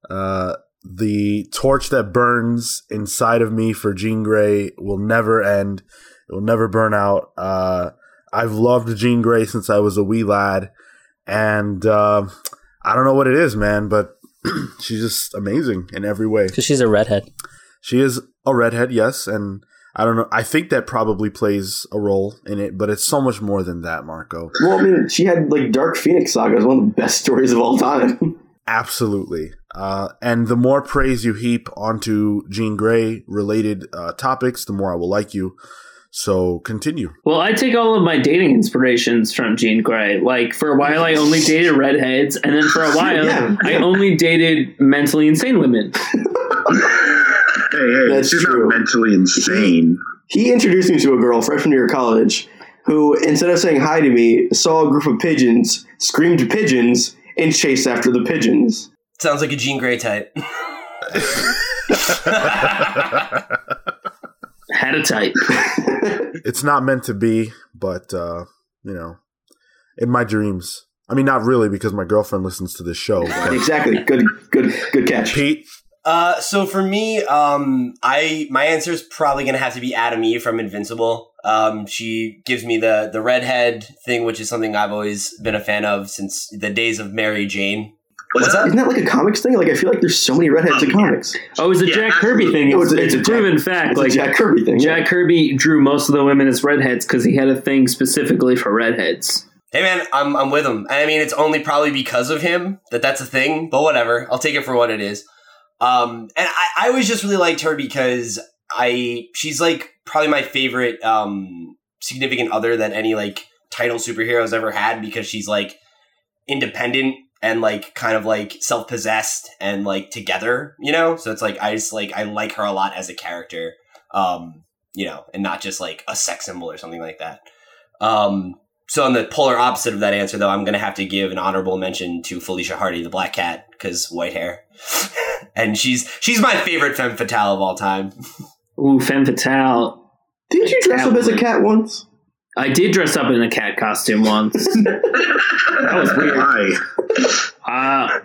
Uh, the torch that burns inside of me for Jean Grey will never end. It will never burn out. Uh, I've loved Jean Grey since I was a wee lad, and uh, I don't know what it is, man, but [CLEARS THROAT] she's just amazing in every way. Because she's a redhead. She is a redhead, yes, and I don't know. I think that probably plays a role in it, but it's so much more than that, Marco. Well, I mean, she had like Dark Phoenix Saga is one of the best stories of all time. [LAUGHS] Absolutely. Uh, and the more praise you heap onto Jean Grey related uh, topics, the more I will like you. So continue. Well, I take all of my dating inspirations from Jean Grey. Like for a while, I only [LAUGHS] dated redheads, and then for a while, Yeah. I only dated mentally insane women. [LAUGHS] Hey, hey, That's she's true. not mentally insane. he introduced me to a girl freshman year of college who, instead of saying hi to me, saw a group of pigeons, screamed pigeons, and chased after the pigeons. Sounds like a Jean Grey type. [LAUGHS] Had a type. [LAUGHS] it's not meant to be, but, uh, you know, in my dreams. I mean, not really, because my girlfriend listens to this show. But [LAUGHS] exactly. Good, good, good catch. Pete, Uh, so for me, um, I my answer is probably gonna have to be Atom Eve from Invincible. Um, she gives me the the redhead thing, which is something I've always been a fan of since the days of Mary Jane. What's, What's up? Isn't that like a comics thing? Like, I feel like there's so many redheads in comics. Oh, it's a Yeah, Jack Kirby thing. Oh, It's, it's a- it's, it's a a proven Jack- fact. It's like a Jack Kirby thing. yeah. Jack Kirby drew most of the women as redheads because he had a thing specifically for redheads. Hey man, I'm I'm with him. I mean, it's only probably because of him that that's a thing, but whatever. I'll take it for what it is. Um, and I, I always just really liked her because I she's like probably my favorite um significant other than any like title superheroes ever had because she's like independent and like kind of like self possessed and like together, you know. So it's like I just like I like her a lot as a character, um, you know, and not just like a sex symbol or something like that. Um, so on the polar opposite of that answer, though, I'm going to have to give an honorable mention to Felicia Hardy, the Black Cat, because white hair, [LAUGHS] and she's she's my favorite femme fatale of all time. [LAUGHS] Ooh, femme fatale. Didn't you dress up as a cat once? I did dress up in a cat costume once. [LAUGHS] that was weird. Why? Uh,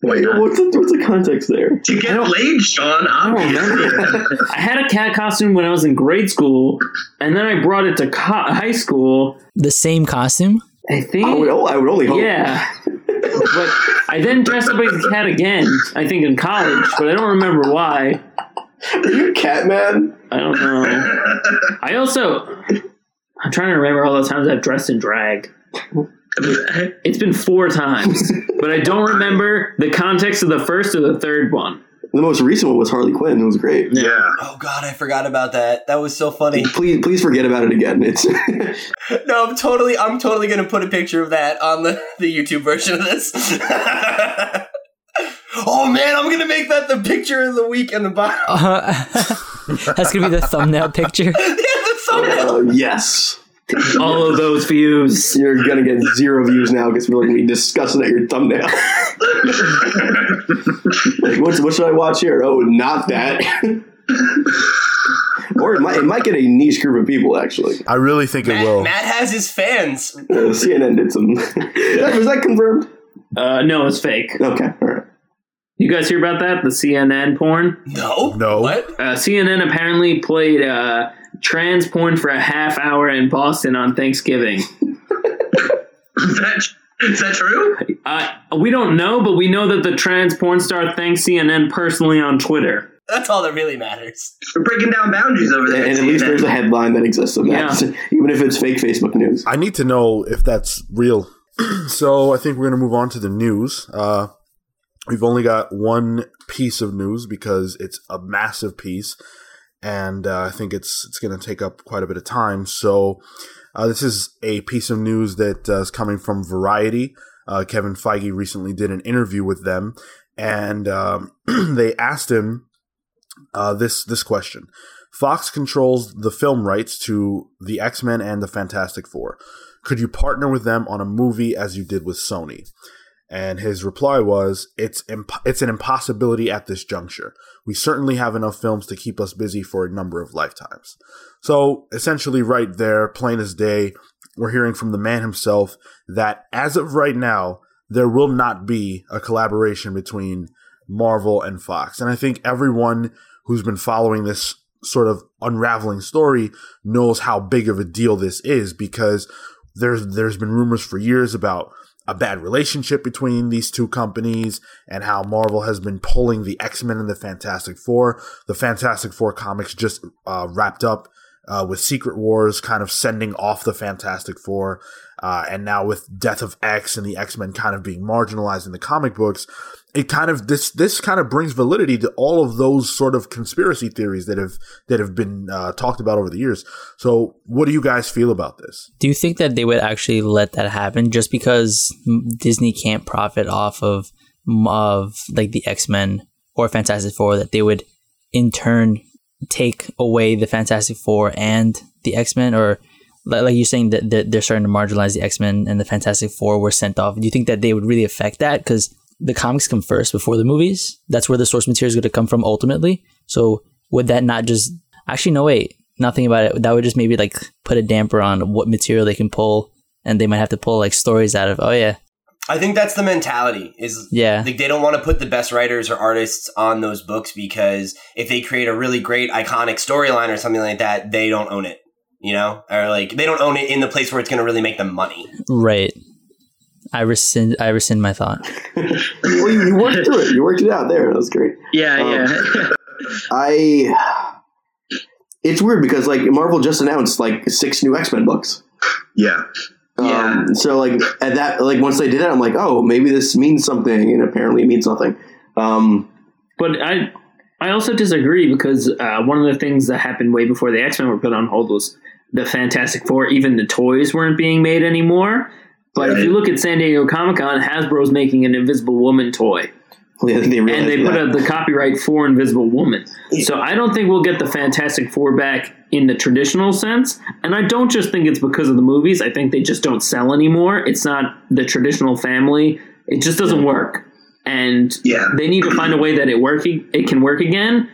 Why not? What's the, what's the context there? To I get laid, Sean. I don't [LAUGHS] remember. I had a cat costume when I was in grade school, and then I brought it to co- high school. The same costume? I think. I would, I would only hope. Yeah. but I then dressed up as a cat again, I think in college, but I don't remember why. Are you a cat man? I don't know. [LAUGHS] I also. I'm trying to remember all the times I've dressed in drag. It's been four times, but I don't remember the context of the first or the third one. The most recent one was Harley Quinn. It was great. yeah. Oh God, I forgot about that. That was so funny. Please, please forget about it again. It's [LAUGHS] No, I'm totally, I'm totally going to put a picture of that on the the YouTube version of this. [LAUGHS] oh man, I'm going to make that the picture of the week in the bottom. Uh, [LAUGHS] that's gonna be the thumbnail picture. yeah, the thumbnail. uh, yes. All of those views. You're gonna get zero views now because people are gonna be discussing at your thumbnail. like, what's, what should I watch here? Oh, not that. [LAUGHS] or it might, it might get a niche group of people actually. I really think it will. Matt has his fans. Uh, CNN did some. was [LAUGHS] that confirmed? Uh, no, it's fake. Okay, all right. You guys hear about that? The CNN porn? No. No. What? Uh, CNN apparently played uh, trans porn for a half hour in Boston on Thanksgiving. is, that, is that true? Uh, we don't know, but we know that the trans porn star thanks CNN personally on Twitter. That's all that really matters. We're breaking down boundaries over there. And, and at least there's a headline that exists of that, [LAUGHS] even if it's fake Facebook news. I need to know if that's real. [CLEARS THROAT] so I think we're going to move on to the news. Uh, we've only got one piece of news because it's a massive piece, and uh, I think it's it's going to take up quite a bit of time. So uh, this is a piece of news that uh, is coming from Variety. Uh, Kevin Feige recently did an interview with them, and um, [CLEARS THROAT] they asked him uh, this this question. Fox controls the film rights to the X Men and the Fantastic Four. Could you partner with them on a movie as you did with Sony? And his reply was, "It's imp- it's an impossibility at this juncture. We certainly have enough films to keep us busy for a number of lifetimes." So essentially, right there, plain as day, we're hearing from the man himself that as of right now, there will not be a collaboration between Marvel and Fox. And I think everyone who's been following this sort of unraveling story knows how big of a deal this is because there's there's been rumors for years about a bad relationship between these two companies and how Marvel has been pulling the X-Men and the Fantastic Four. The Fantastic Four comics just uh, wrapped up uh, with Secret Wars kind of sending off the Fantastic Four, uh, and now with Death of X and the X Men kind of being marginalized in the comic books, it kind of this this kind of brings validity to all of those sort of conspiracy theories that have that have been uh, talked about over the years. So, what do you guys feel about this? Do you think that they would actually let that happen just because Disney can't profit off of of like the X Men or Fantastic Four that they would in turn take away the Fantastic Four and the X Men, or like you're saying that they're starting to marginalize the X Men and the Fantastic Four were sent off. Do you think that they would really affect that? Because the comics come first before the movies. That's where the source material is going to come from ultimately. So would that not just actually no wait nothing about it that would just maybe like put a damper on what material they can pull and they might have to pull like stories out of oh yeah I think that's the mentality. Is Yeah. like they don't want to put the best writers or artists on those books because if they create a really great iconic storyline or something like that, they don't own it. You know, or like they don't own it in the place where it's going to really make them money. right i rescind i rescind my thought [LAUGHS] well, you, you worked through it. You worked it out there. That was great. Yeah, Um, yeah. [LAUGHS] I. It's weird because like Marvel just announced like six new X Men books. Yeah. Yeah. Um, so like at that like once they did that, I'm like, oh, maybe this means something, and apparently it means nothing. Um, But I I also disagree because uh, one of the things that happened way before the X Men were put on hold was the Fantastic Four. Even the toys weren't being made anymore. But if you look at San Diego Comic Con, Hasbro's making an Invisible Woman toy, [LAUGHS] they and they put out the copyright for Invisible Woman. So I don't think we'll get the Fantastic Four back in the traditional sense, and I don't just think it's because of the movies. I think they just don't sell anymore. It's not the traditional family. It just doesn't work, and Yeah. they need to find a way that it work it can work again,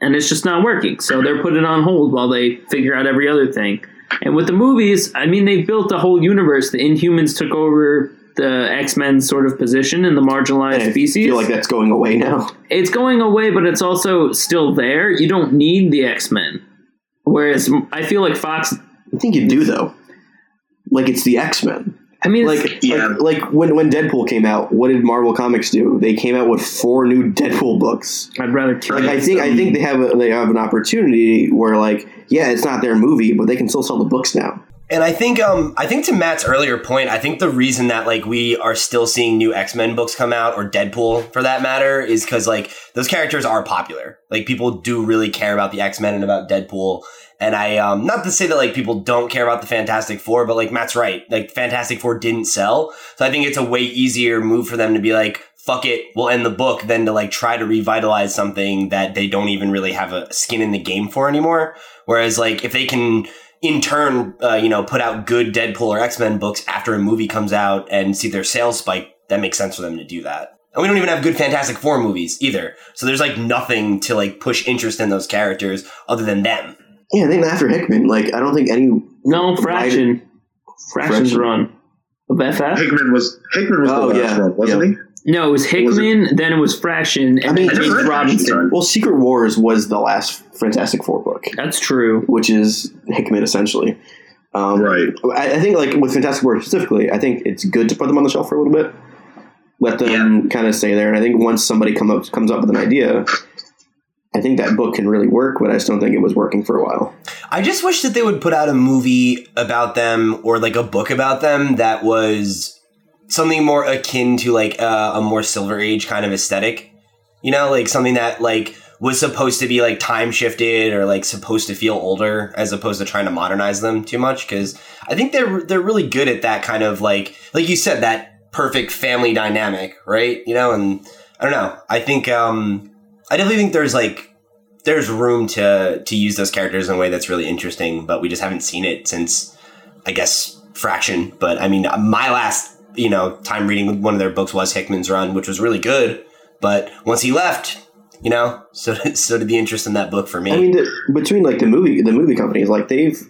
and it's just not working. So they're putting it on hold while they figure out every other thing. And with the movies, I mean, they built the whole universe. The Inhumans took over the X Men sort of position in the marginalized I species. feel like that's going away now. it's going away, but it's also still there. You don't need the X Men. Whereas I feel like Fox. I think you do though. Like it's the X Men. I mean, it's- Like, Yeah. like like when when Deadpool came out, what did Marvel Comics do? They came out with four new Deadpool books. I'd rather kill. Like I think I think they have a, they have an opportunity where like yeah, it's not their movie, but they can still sell the books now. And I think, um, I think to Matt's earlier point, I think the reason that like we are still seeing new X Men books come out or Deadpool for that matter is because like those characters are popular. Like people do really care about the X Men and about Deadpool. And I, um, not to say that like people don't care about the Fantastic Four, but like Matt's right. Like Fantastic Four didn't sell, so I think it's a way easier move for them to be like, fuck it, we'll end the book than to like try to revitalize something that they don't even really have a skin in the game for anymore. Whereas like if they can in turn, uh, you know, put out good Deadpool or X Men books after a movie comes out and see their sales spike, that makes sense for them to do that. And we don't even have good Fantastic Four movies either. So there's like nothing to like push interest in those characters other than them. Yeah, I think after Hickman, like I don't think any. No, Fraction. Fraction's Fraction. run of FF. Hickman was Hickman was Oh, the last yeah, one, wasn't yeah. he? No, it was Hickman, then it was Fraction, and I mean, then James Robinson. Well, Secret Wars was the last Fantastic Four book, That's true. which is Hickman essentially. Um, Right. I, I think, like with Fantastic Four specifically, I think it's good to put them on the shelf for a little bit, let them kind of stay there. And I think once somebody come up comes up with an idea, I think that book can really work. But I just don't think it was working for a while. I just wish that they would put out a movie about them or like a book about them that was something more akin to like uh, a more Silver Age kind of aesthetic. You know, like something that like was supposed to be like time shifted or like supposed to feel older as opposed to trying to modernize them too much because I think they're they're really good at that kind of like like you said that perfect family dynamic, right? You know, and I don't know. I think um I definitely think there's like there's room to to use those characters in a way that's really interesting, but we just haven't seen it since I guess Fraction. But I mean, my last you know time reading one of their books was Hickman's Run, which was really good. But once he left, you know, [LAUGHS] so did, so did the interest in that book for me. I mean, the, between like the movie the movie companies, like they've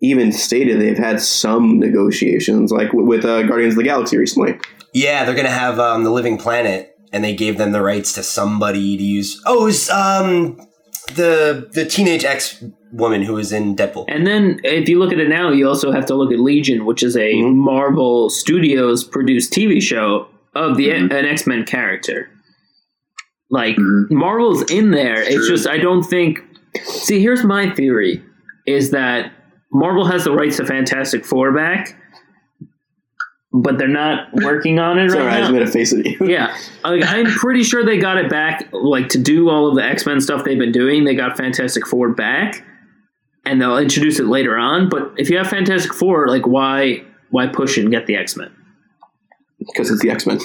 even stated they've had some negotiations, like with uh, Guardians of the Galaxy recently. yeah, they're gonna have um, the Living Planet, and they gave them the rights to somebody to use. Oh, it was um the the teenage ex woman who was in Deadpool. And then if you look at it now, you also have to look at Legion, which is a Mhm. Marvel Studios produced TV show of the Mhm. an X Men character. Like Mhm. Marvel's in there. It's True. just I don't think. See, here's my theory: is that Marvel has the rights to Fantastic Four back, but they're not [LAUGHS] working on it right. Sorry, right I just now. made a face at you. Yeah, like, I'm pretty sure they got it back, like to do all of the X Men stuff they've been doing. They got Fantastic Four back, and they'll introduce it later on. But if you have Fantastic Four, like why why push and get the X Men? because it's the X Men.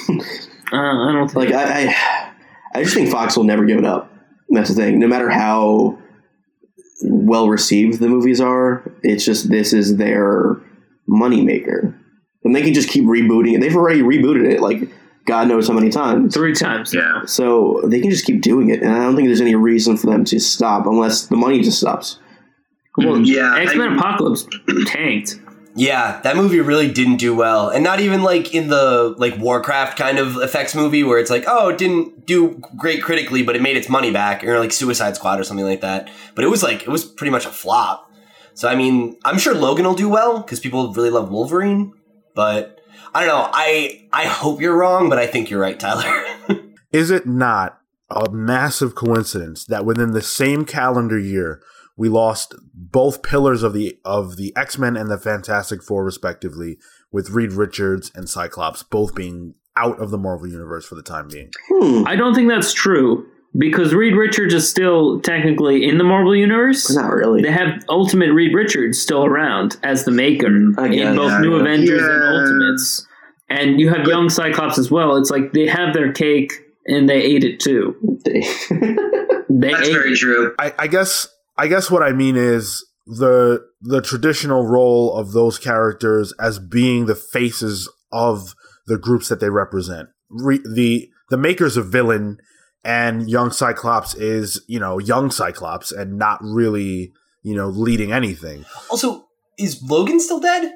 Uh, I don't think. like I, I, I just think Fox will never give it up. That's the thing. No matter how well received the movies are, it's just this is their moneymaker, and they can just keep rebooting it. They've already rebooted it like God knows how many times. Three times. Yeah. So they can just keep doing it, and I don't think there's any reason for them to stop unless the money just stops. Well, mm-hmm. Yeah, X Men Apocalypse tanked. Yeah, that movie really didn't do well. And not even like in the like Warcraft kind of effects movie where it's like, oh, it didn't do great critically, but it made its money back, or like Suicide Squad or something like that. But it was like it was pretty much a flop. So I mean, I'm sure Logan will do well because people really love Wolverine, but I don't know. I I hope you're wrong, but I think you're right, Tyler. [LAUGHS] Is it not a massive coincidence that within the same calendar year we lost both pillars of the of the X-Men and the Fantastic Four respectively with Reed Richards and Cyclops both being out of the Marvel universe for the time being. Hmm. I don't think that's true because Reed Richards is still technically in the Marvel universe. Not really. They have Ultimate Reed Richards still around as the maker I in both Yeah, New yeah. Avengers and Ultimates. And you have young Cyclops as well. It's like they have their cake and they ate it too. [LAUGHS] They That's ate very it. true. I, I guess I guess what I mean is the the traditional role of those characters as being the faces of the groups that they represent. Re, the the makers of villain and young Cyclops is you know young Cyclops and not really you know leading anything. also, is Logan still dead?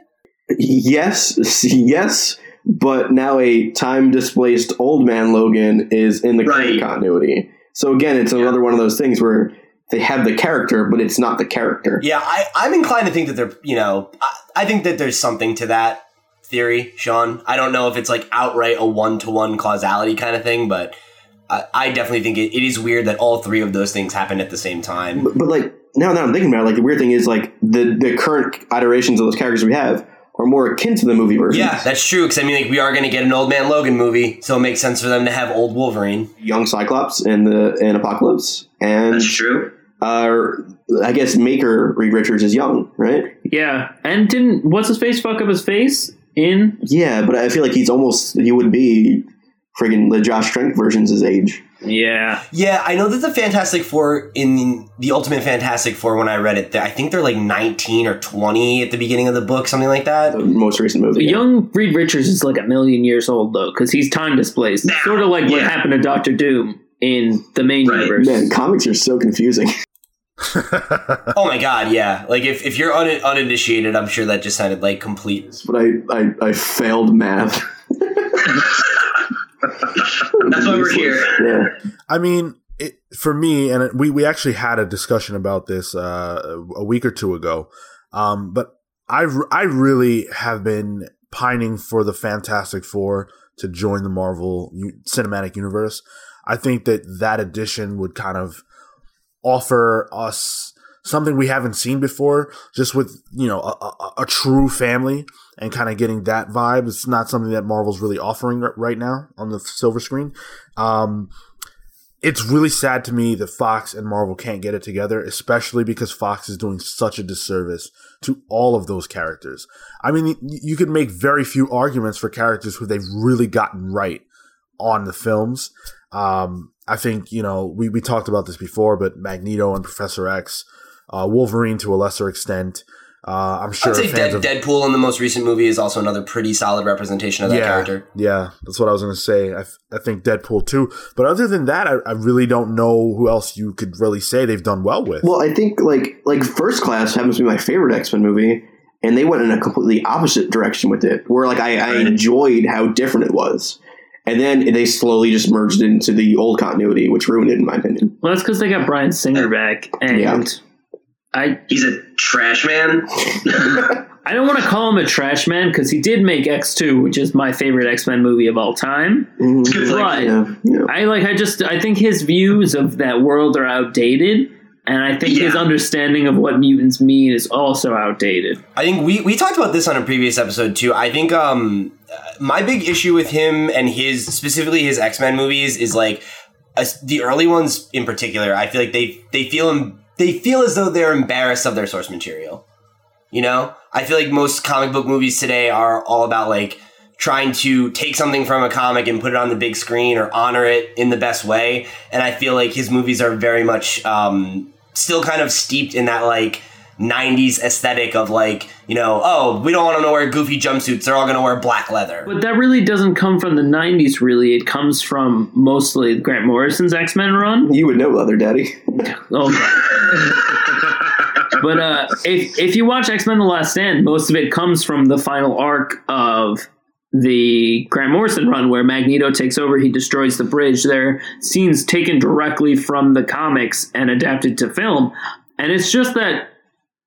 yes, [LAUGHS] yes, but now a time displaced old man Logan is in the current Right. continuity. So again, it's another one of those things where they have the character, but it's not the character. Yeah, I, I'm inclined to think that they're, you know, I, I think that there's something to that theory, Sean. I don't know if it's like outright a one to one causality kind of thing, but I, I definitely think it, it is weird that all three of those things happen at the same time. But, but like now that I'm thinking about it, like the weird thing is like the the current iterations of those characters we have are more akin to the movie version. Yeah, that's true, because I mean, like, we are going to get an Old Man Logan movie, so it makes sense for them to have old Wolverine. young Cyclops and the and Apocalypse, and That's true. uh, I guess Maker Reed Richards is young, right? Yeah. And didn't what's his face fuck up his face in Yeah, but I feel like he's almost he would be friggin' the Josh Trank version's his age. Yeah. Yeah, I know that the Fantastic Four in the Ultimate Fantastic Four, when I read it, I think they're like 19 or 20 at the beginning of the book, something like that. The most recent movie. yeah. Young Reed Richards is like a million years old though, because he's time displaced. Now, sort of like what happened to Doctor Doom in the main Right. universe. Man, comics are so confusing. [LAUGHS] Oh my god, yeah. Like if, if you're un- uninitiated, I'm sure that just sounded like complete. but I, I, I failed math. [LAUGHS] That's why we're here. Yeah. I mean, it, for me, and it, we we actually had a discussion about this uh, a week or two ago. Um, but I really have been pining for the Fantastic Four to join the Marvel u- Cinematic Universe. I think that that addition would kind of offer us something we haven't seen before, just with you know a, a, a true family and kind of getting that vibe. It's not something that Marvel's really offering right now on the silver screen. Um, it's really sad to me that Fox and Marvel can't get it together, especially because Fox is doing such a disservice to all of those characters. I mean, you could make very few arguments for characters who they've really gotten right on the films. Um, I think, you know, we, we talked about this before, but Magneto and Professor X, uh, Wolverine to a lesser extent. Uh, I'm sure I'd say fans Dead, of Deadpool in the most recent movie is also another pretty solid representation of that yeah, character. Yeah, that's what I was going to say. I, I think Deadpool too. But other than that, I, I really don't know who else you could really say they've done well with. Well, I think like like First Class happens to be my favorite X Men movie, and they went in a completely opposite direction with it. Where like I, I enjoyed how different it was, and then they slowly just merged into the old continuity, which ruined it in my opinion. Well, that's because they got Bryan Singer back, and Yeah. I He's a trash man. [LAUGHS] I don't want to call him a trash man because he did make X two, which is my favorite X Men movie of all time. Mhm. Good flick. But Yeah, yeah. I like I just I think his views of that world are outdated, and I think his understanding of what mutants mean is also outdated. I think we, we talked about this on a previous episode too. I think um uh, my big issue with him and his specifically his X Men movies is like uh, the early ones in particular. I feel like they they feel em- they feel as though they're embarrassed of their source material. You know, I feel like most comic book movies today are all about like trying to take something from a comic and put it on the big screen or honor it in the best way. And I feel like his movies are very much um, still kind of steeped in that like 90s aesthetic of like, you know, oh, we don't want them to wear goofy jumpsuits. They're all going to wear black leather. But that really doesn't come from the '90s. Really, it comes from mostly Grant Morrison's X Men run. You would know, Leather Daddy. [LAUGHS] Oh, [LAUGHS] but uh, if if you watch X Men: The Last Stand, most of it comes from the final arc of the Grant Morrison run, where Magneto takes over. He destroys the bridge. There are scenes taken directly from the comics and adapted to film, and it's just that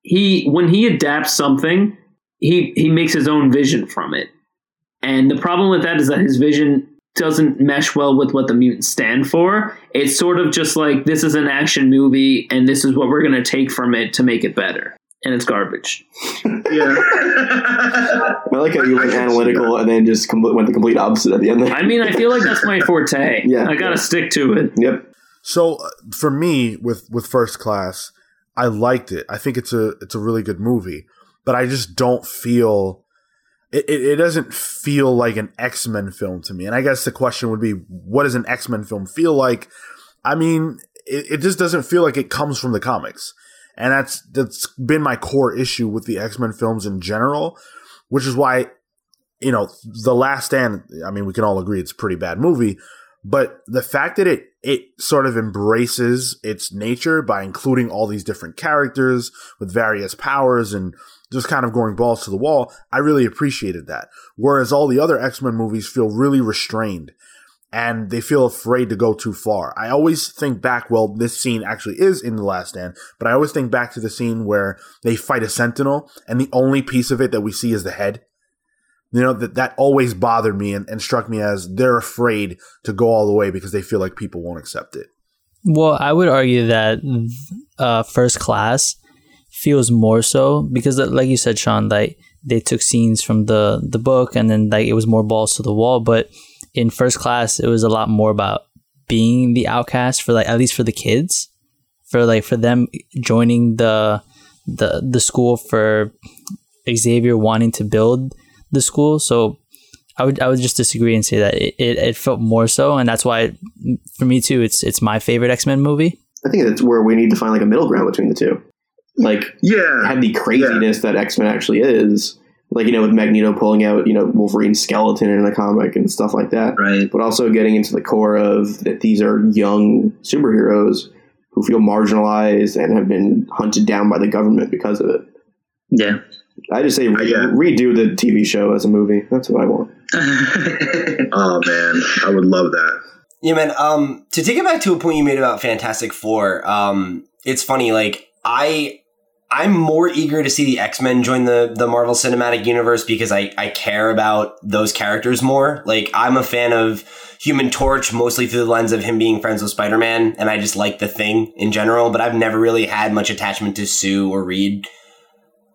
he when he adapts something, he he makes his own vision from it. And the problem with that is that his vision doesn't mesh well with what the mutants stand for. It's sort of just like this is an action movie and this is what we're going to take from it to make it better. And it's garbage. yeah. [LAUGHS] I like how you went analytical and then just com- went the complete opposite at the end. There. I mean, I feel like that's my forte. Yeah, I got to yeah. stick to it. Yep. So uh, for me, with with First Class, I liked it. I think it's a it's a really good movie, but I just don't feel it. It, it doesn't feel like an X Men film to me. And I guess the question would be, what does an X Men film feel like? I mean, it, it just doesn't feel like it comes from the comics, and that's that's been my core issue with the X Men films in general, which is why you know the Last Stand. I mean, we can all agree it's a pretty bad movie, but the fact that it it sort of embraces its nature by including all these different characters with various powers and just kind of going balls to the wall, I really appreciated that. Whereas all the other X Men movies feel really restrained and they feel afraid to go too far. I always think back, well, this scene actually is in The Last Stand, but I always think back to the scene where they fight a Sentinel and the only piece of it that we see is the head. You know, that, that always bothered me and, and struck me as they're afraid to go all the way because they feel like people won't accept it. Well, I would argue that uh, First Class feels more so because, uh, like you said, Sean, like they took scenes from the the book and then like it was more balls to the wall. But in First Class, it was a lot more about being the outcast for like at least for the kids, for like for them joining the the the school for Xavier wanting to build the school. So I would I would just disagree and say that it, it, it felt more so, and that's why for me too, it's it's my favorite X Men movie. I think that's where we need to find like a middle ground between the two. Like Yeah. have the craziness that X Men actually is. Like, you know, with Magneto pulling out, you know, Wolverine's skeleton in the comic and stuff like that. Right. But also getting into the core of that these are young superheroes who feel marginalized and have been hunted down by the government because of it. Yeah. I just say re- yeah. redo the TV show as a movie. That's what I want. [LAUGHS] Oh man, I would love that. Yeah, man. Um, to take it back to a point you made about Fantastic Four, um, it's funny. Like I, I'm more eager to see the X Men join the the Marvel Cinematic Universe because I I care about those characters more. Like I'm a fan of Human Torch mostly through the lens of him being friends with Spider Man, and I just like the Thing in general. But I've never really had much attachment to Sue or Reed.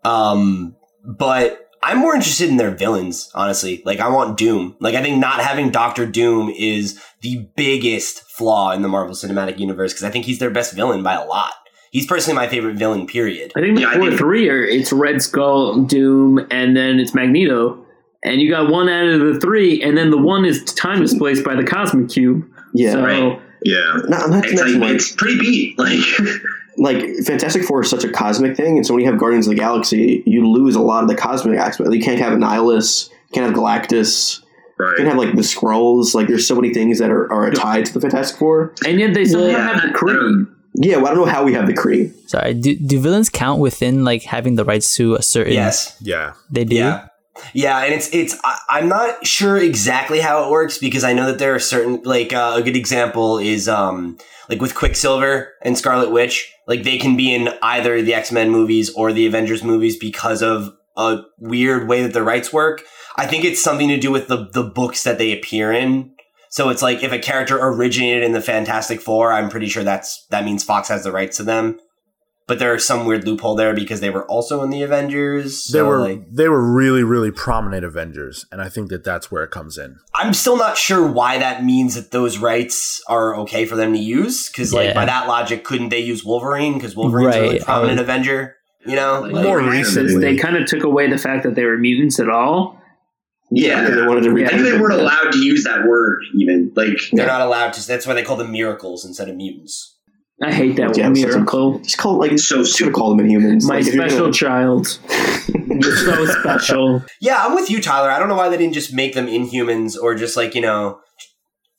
Um, but I'm more interested in their villains, honestly. Like I want Doom. Like I think not having Doctor Doom is the biggest flaw in the Marvel Cinematic Universe because I think he's their best villain by a lot. He's personally my favorite villain. Period. I think the Yeah, I core think- three are it's Red Skull, Doom, and then it's Magneto. And you got one out of the three, and then the one is time displaced by the Cosmic Cube. Yeah. so Right. Yeah. Not, not to It's mention, like like, it's pretty beat. Like [LAUGHS] like Fantastic Four is such a cosmic thing, and so when you have Guardians of the Galaxy, you lose a lot of the cosmic aspect. You can't have Annihilus, you can't have Galactus, you can't have like the Skrulls. Like there's so many things that are, are tied to the Fantastic Four. and yet they somehow Yeah. have the Kree. Yeah, well, I don't know how we have the Kree. Sorry, do, do villains count within like having the rights to a certain? Yes. Yeah. they do. Yeah. Yeah, and it's it's I, I'm not sure exactly how it works because I know that there are certain like uh, a good example is um like with Quicksilver and Scarlet Witch, like they can be in either the X Men movies or the Avengers movies because of a weird way that the rights work. I think it's something to do with the the books that they appear in. So it's like if a character originated in the Fantastic Four, I'm pretty sure that's that means Fox has the rights to them. But there's some weird loophole there because they were also in the Avengers. They were like, they were really really prominent Avengers, and I think that that's where it comes in. I'm still not sure why that means that those rights are okay for them to use. Because, like, by that logic, couldn't they use Wolverine? Because Wolverine's a really prominent I Avenger. You know, Like, Like, More Like, recently, They kind of took away the fact that they were mutants at all. Yeah. because they wanted to Yeah. I think they weren't allowed to use that word even. Like they're not allowed to. That's why they call them miracles instead of mutants. I hate that Yeah, one it's such a- miracle. Just call like So should have called them Inhumans. My Like, if you're special gonna- [LAUGHS] child. You're so [LAUGHS] special. Yeah, I'm with you, Tyler. I don't know why they didn't just make them Inhumans or just like you know,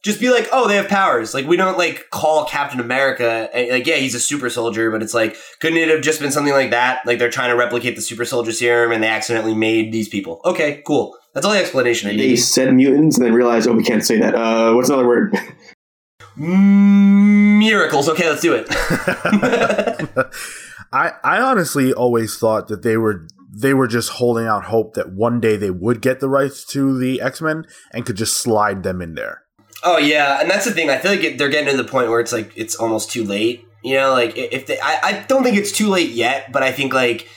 just be like, oh, they have powers. Like we don't like call Captain America like yeah, he's a super soldier, but it's like couldn't it have just been something like that? Like they're trying to replicate the super soldier serum and they accidentally made these people. Okay, cool. That's all the explanation I they said mutants and then realized, oh, we can't say that. Uh, what's another word? [LAUGHS] Miracles. Okay, let's do it. [LAUGHS] I I honestly always thought that they were they were just holding out hope that one day they would get the rights to the X Men and could just slide them in there. oh yeah, and that's the thing. I feel like it, they're getting to the point where it's like it's almost too late. You know, like if they, I, I don't think it's too late yet, but I think like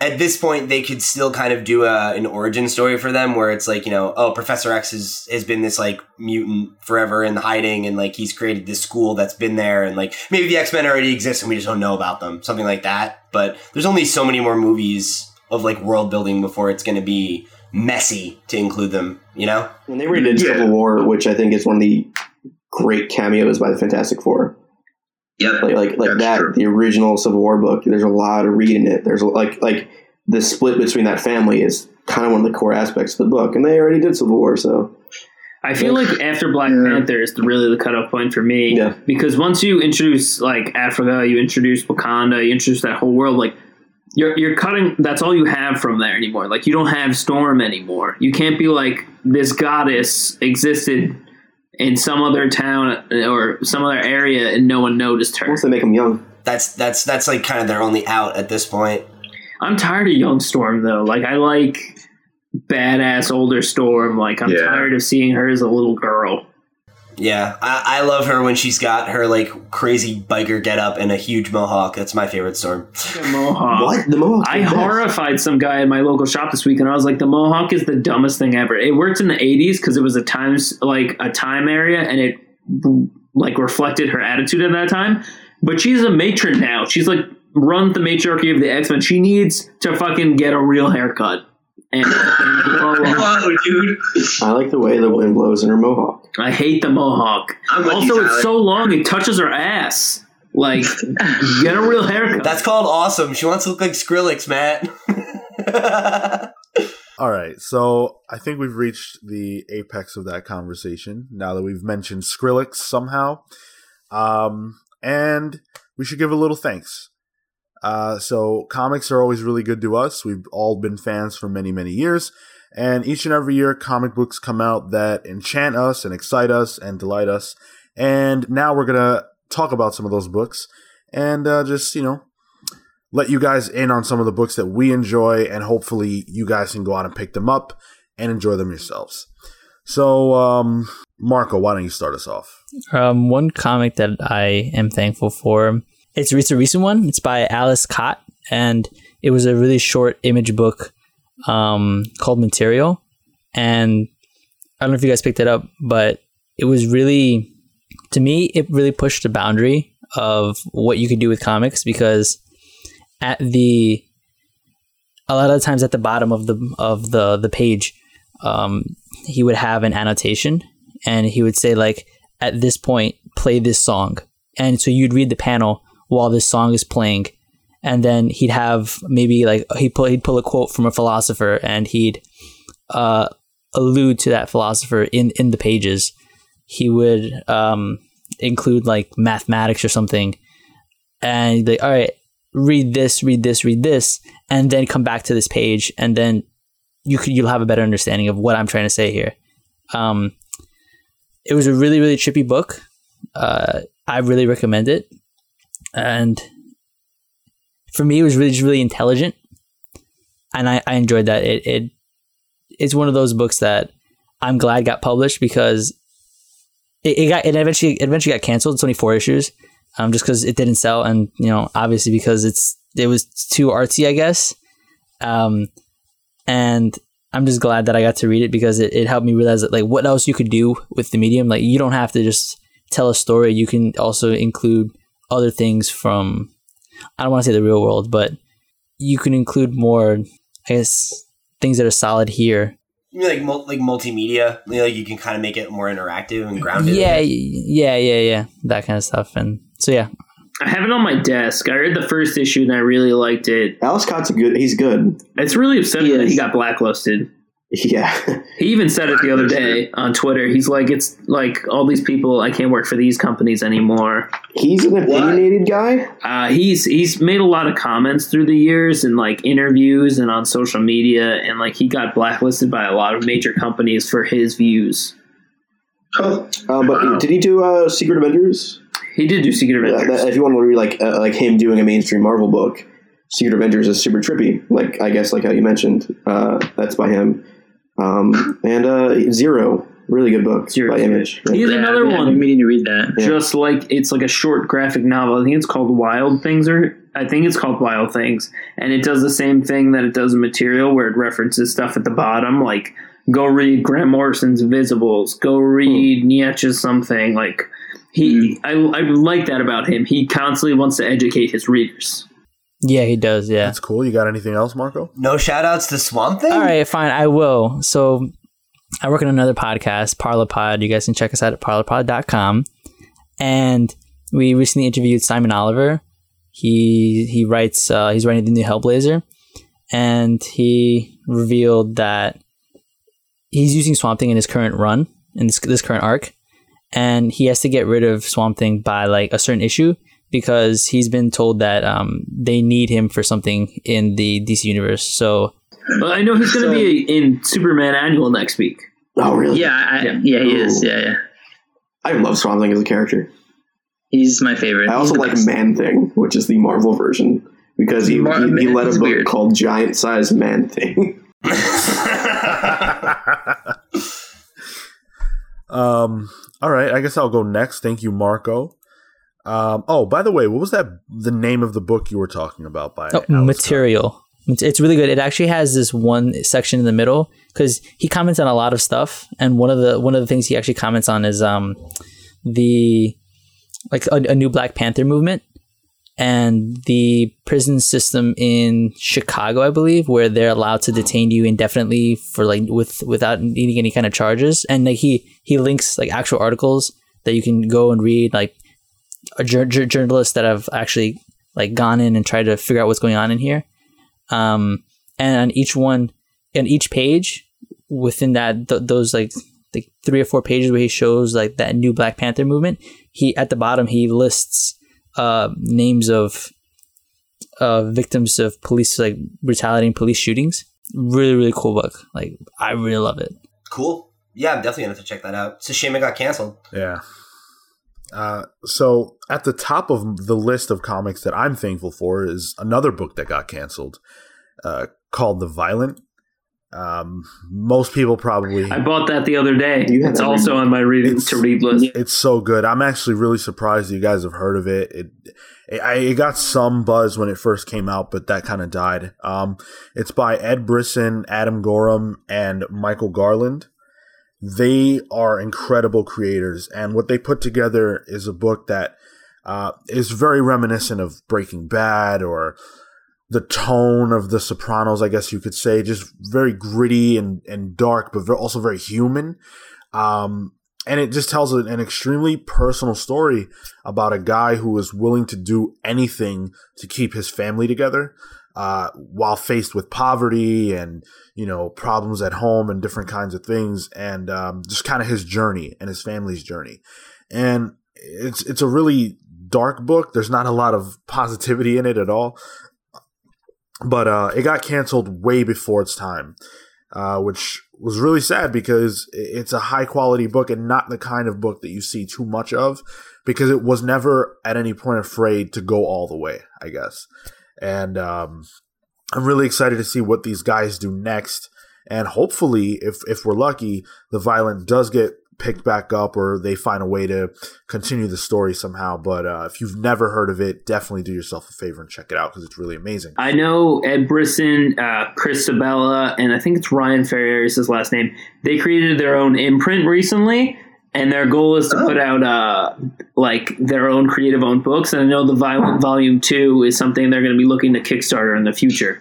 at this point they could still kind of do a, an origin story for them where it's like you know oh professor x has, has been this like mutant forever in hiding and like he's created this school that's been there and like maybe the x-men already exist and we just don't know about them something like that but there's only so many more movies of like world building before it's going to be messy to include them you know When they redid Yeah. Civil War, which I think is one of the great cameos by the Fantastic Four. Yep. Like like like that, true. the original Civil War book. There's a lot of reading it. There's like like the split between that family is kind of one of the core aspects of the book, and they already did Civil War, so I feel like after Black Yeah. Panther is really the cutoff point for me. Yeah. Because once you introduce like Africa, you introduce Wakanda, you introduce that whole world, like you're you're cutting that's all you have from there anymore. Like you don't have Storm anymore. You can't be like this goddess existed in some other town uh, or some other area and no one noticed her. once they make them young, that's that's that's like kind of their only out at this point I'm tired of young Storm though. Like I like badass older Storm. Like I'm Yeah. tired of seeing her as a little girl. Yeah, I, I love her when she's got her like crazy biker getup and a huge mohawk. That's my favorite storm. The Mohawk. what the Mohawk? I horrified some guy in my local shop this week, and I was like, "The Mohawk is the dumbest thing ever." It worked in the '80s because it was a times like a time area, and it like reflected her attitude at that time. But she's a matron now. She's like run the matriarchy of the X Men. She needs to fucking get a real haircut. And, and blow up. Whoa, dude. I like the way the wind blows in her mohawk. I hate the mohawk. I'm with Also, you, it's Tyler. so long it touches her ass. Like, [LAUGHS] get a real haircut. That's called awesome. She wants to look like Skrillex, Matt. [LAUGHS] All right, so I think we've reached the apex of that conversation now that we've mentioned Skrillex somehow. Um, and we should give a little thanks. Uh, so comics are always really good to us. We've all been fans for many, many years. And each and every year, comic books come out that enchant us and excite us and delight us. And now we're going to talk about some of those books and uh, just, you know, let you guys in on some of the books that we enjoy, and hopefully you guys can go out and pick them up and enjoy them yourselves. So, um, Marco, why don't you start us off? Um, one comic that I am thankful for. It's it's a recent one. It's by Ales Kot, and it was a really short image book um, called Material. And I don't know if you guys picked it up, but it was really, to me, it really pushed the boundary of what you could do with comics because at the a lot of the times at the bottom of the of the the page, um, he would have an annotation, and he would say like, at this point, play this song, and so you'd read the panel while this song is playing, and then he'd have maybe like he'd pull he'd pull a quote from a philosopher, and he'd uh, allude to that philosopher in in the pages. He would um, include like mathematics or something, and like, all right, read this, read this, read this, and then come back to this page, and then you could you'll have a better understanding of what I'm trying to say here. Um, it was a really really trippy book. Uh, I really recommend it, and for me, it was really just really intelligent, and I, I enjoyed that. It it it's one of those books that I'm glad got published because it, it got it eventually it eventually got canceled. It's only four issues, um, just because it didn't sell, and you know obviously because it's it was too artsy, I guess. Um, and I'm just glad that I got to read it because it, it helped me realize that like what else you could do with the medium. Like you don't have to just tell a story. You can also include other things from I don't want to say the real world, but you can include more, I guess, things that are solid here. You mean like mul- like multimedia? You know, like you can kind of make it more interactive and grounded. Yeah, yeah, yeah, yeah, that kind of stuff. And so yeah, I have it on my desk. I read the first issue and I really liked it. Ales Kot's a good. He's good. It's really upsetting He that he got blacklisted. [LAUGHS] Yeah. He even said it the other day on Twitter. He's like, it's like all these people. I can't work for these companies anymore. He's an opinionated guy. Uh, he's he's made a lot of comments through the years and like interviews and on social media, and like he got blacklisted by a lot of major companies for his views. Oh, Uh, but Wow. did he do uh, Secret Avengers? He did do Secret Avengers. that- if you want to read like uh, like him doing a mainstream Marvel book, Secret Avengers is super trippy. Like I guess like how you mentioned, uh, that's by him. Um, and uh, Zero, really good book Zero. by Image. He has Yeah, another I've been one. meaning to read that. Yeah. just like it's like a short graphic novel. I think it's called Wild Things, or I think it's called Wild Things, and it does the same thing that it does in Material, where it references stuff at the bottom, like go read Grant Morrison's Visibles, go read Nietzsche's something. Like he, I, I like that about him. He constantly wants to educate his readers. Yeah, he does. Yeah. That's cool. You got anything else, Marco? No shout outs to Swamp Thing? All right, fine. I will. So I work on another podcast, Parlopod. You guys can check us out at parlopod.com. And we recently interviewed Simon Oliver. He he writes uh, he's writing the new Hellblazer, and he revealed that he's using Swamp Thing in his current run in this this current arc, and he has to get rid of Swamp Thing by like a certain issue because he's been told that um, they need him for something in the DC universe. So But I know he's going to So- be in Superman Annual next week. Oh really? Yeah, I, Yeah. yeah. he is. Yeah, yeah. I love Swamp Thing as a character. He's my favorite. I also like best. Man Thing, which is the Marvel version, because he, Mar- he, he led a book weird. called Giant Size Man Thing. [LAUGHS] [LAUGHS] um. All right. I guess I'll go next. Thank you, Marco. Um. Oh, by the way, what was that? The name of the book you were talking about by Oh, material. It's, really good. It actually has this one section in the middle because he comments on a lot of stuff, and one of the one of the things he actually comments on is um the like a, a new Black Panther movement, and the prison system in Chicago, I believe, where they're allowed to detain you indefinitely for like with without needing any kind of charges. And like he he links like actual articles that you can go and read, like a jur- jur- journalists that have actually like gone in and tried to figure out what's going on in here. Um, and on each one, on each page within that th- those like like three or four pages where he shows like that new Black Panther movement, he at the bottom he lists uh, names of uh, victims of police like brutality and police shootings. Really, really cool book. Like I really love it. Cool. Yeah, I'm definitely gonna have to check that out. It's a shame it got canceled. Yeah. Uh, so at the top of the list of comics that I'm thankful for is another book that got canceled, uh, called The Violent. Um, most people probably I bought that the other day. It's that also on my reading It's- to read list. it's so good. I'm actually really surprised you guys have heard of it. It it, I, it got some buzz when it first came out, but that kind of died. Um, it's by Ed Brisson, Adam Gorham, and Michael Garland. They are incredible creators, and what they put together is a book that uh, is very reminiscent of Breaking Bad or the tone of The Sopranos, I guess you could say. Just very gritty and, and dark, but also very human. Um, and it just tells an extremely personal story about a guy who is willing to do anything to keep his family together uh, while faced with poverty and you know problems at home and different kinds of things and um, just kind of his journey and his family's journey. And it's it's a really dark book. There's not a lot of positivity in it at all. But uh, it got canceled way before its time uh, which was really sad because it's a high quality book and not the kind of book that you see too much of because it was never at any point afraid to go all the way, I guess. And um, I'm really excited to see what these guys do next. And hopefully, if if we're lucky, the violent does get picked back up or they find a way to continue the story somehow. But uh, if you've never heard of it, definitely do yourself a favor and check it out because it's really amazing. I know Ed Brisson, uh, Chris Sebela, and I think it's Ryan Ferrier is his last name. They created their own imprint recently, and their goal is to Oh. put out uh, like their own creative owned books. And I know the Violent Volume Two is something they're going to be looking to Kickstarter in the future.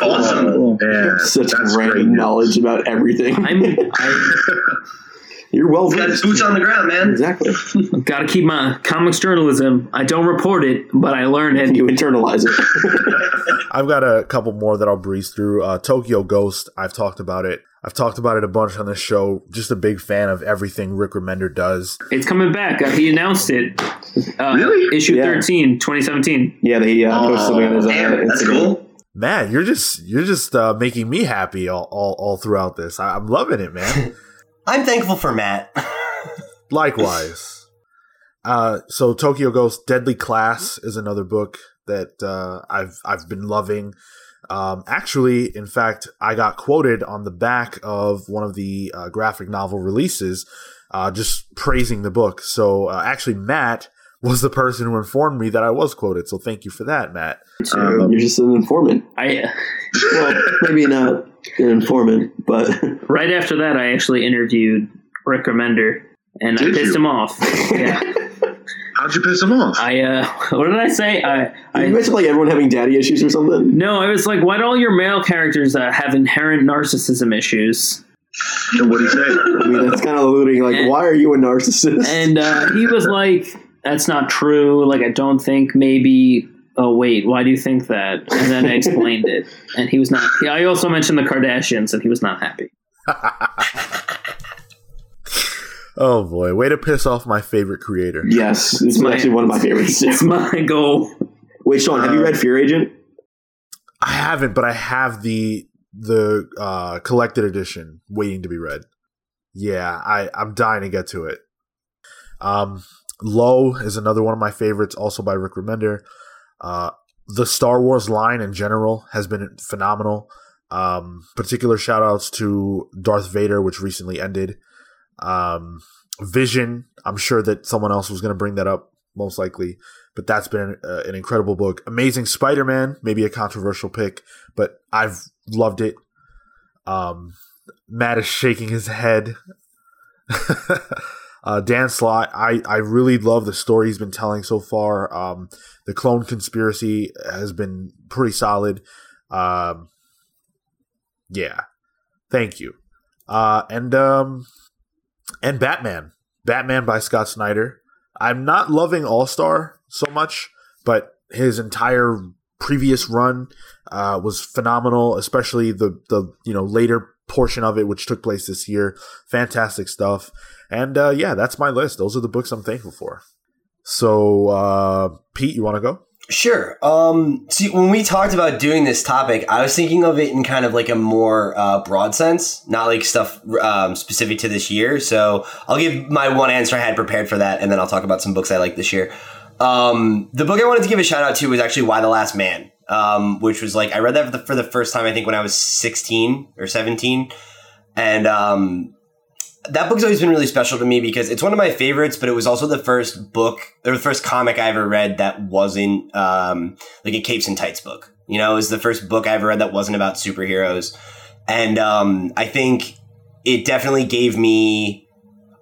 Awesome. Yeah, Such great random news. knowledge about everything. I'm I [LAUGHS] You're well Got versed. boots on the ground, man. Exactly. [LAUGHS] got to keep my comics journalism. I don't report it, but I learn it. You internalize it. [LAUGHS] I've got a couple more that I'll breeze through. Uh, Tokyo Ghost, I've talked about it. I've talked about it a bunch on this show. Just a big fan of everything Rick Remender does. It's coming back. Uh, he announced it. Uh, Really? Issue Yeah. 13, 2017. Yeah, they uh, posted something on his uh, damn, that's cool. Man, you're just you're just uh, making me happy all, all, all throughout this. I, I'm loving it, man. [LAUGHS] I'm thankful for Matt. [LAUGHS] Likewise. Uh, so Tokyo Ghost Deadly Class is another book that uh, I've I've been loving. Um, actually, in fact, I got quoted on the back of one of the uh, graphic novel releases, uh, just praising the book. So uh, actually, Matt was the person who informed me that I was quoted. So thank you for that, Matt. Um, You're just an informant. I [LAUGHS] Well, maybe not an informant, but right after that, I actually interviewed Rick Remender, and I pissed you? him off. Yeah, [LAUGHS] How'd you piss him off? I uh, [LAUGHS] what did I say? I, you I mentioned like everyone having daddy issues or something. no, I was like, why do all your male characters uh, have inherent narcissism issues? And what'd he say? I mean, that's kind of alluding like, why are you a narcissist? And uh, he was like, that's not true. Like, I don't think maybe. Oh wait, why do you think that? And then I explained it, and he was not. I also mentioned the Kardashians, and he was not happy. [LAUGHS] Oh boy, way to piss off my favorite creator. yes, it's my- actually one of my favorites. It's [LAUGHS] my goal. Wait, Sean, have you read Fear Agent? I haven't, but I have the the uh, collected edition waiting to be read. Yeah, I I'm dying to get to it. Um, Low is another one of my favorites, also by Rick Remender. Uh, the Star Wars line in general has been phenomenal. Um, particular shout outs to Darth Vader, which recently ended. Um, Vision, I'm sure that someone else was going to bring that up, most likely, but that's been uh, an incredible book. Amazing Spider Man, maybe a controversial pick, but I've loved it. Um, Matt is shaking his head. [LAUGHS] Uh, Dan Slott, I, I really love the story he's been telling so far. Um, the clone conspiracy has been pretty solid. Um, yeah, thank you. Uh, and um, and Batman, Batman by Scott Snyder. I'm not loving All Star so much, but his entire previous run uh, was phenomenal, especially the the you know later portion of it, which took place this year. Fantastic stuff. And uh, yeah, that's my list. Those are the books I'm thankful for. So, uh, Pete, you want to go? Sure. Um, see, when we talked about doing this topic, I was thinking of it in kind of like a more uh, broad sense, not like stuff um, specific to this year. So I'll give my one answer I had prepared for that, and then I'll talk about some books I like this year. Um, the book I wanted to give a shout out to was actually Y the Last Man, um, which was like I read that for the, for the first time I think when I was sixteen or seventeen, and um, that book's always been really special to me because it's one of my favorites, but it was also the first book or the first comic I ever read that wasn't um, like a capes and tights book. You know, it was the first book I ever read that wasn't about superheroes, and um, I think it definitely gave me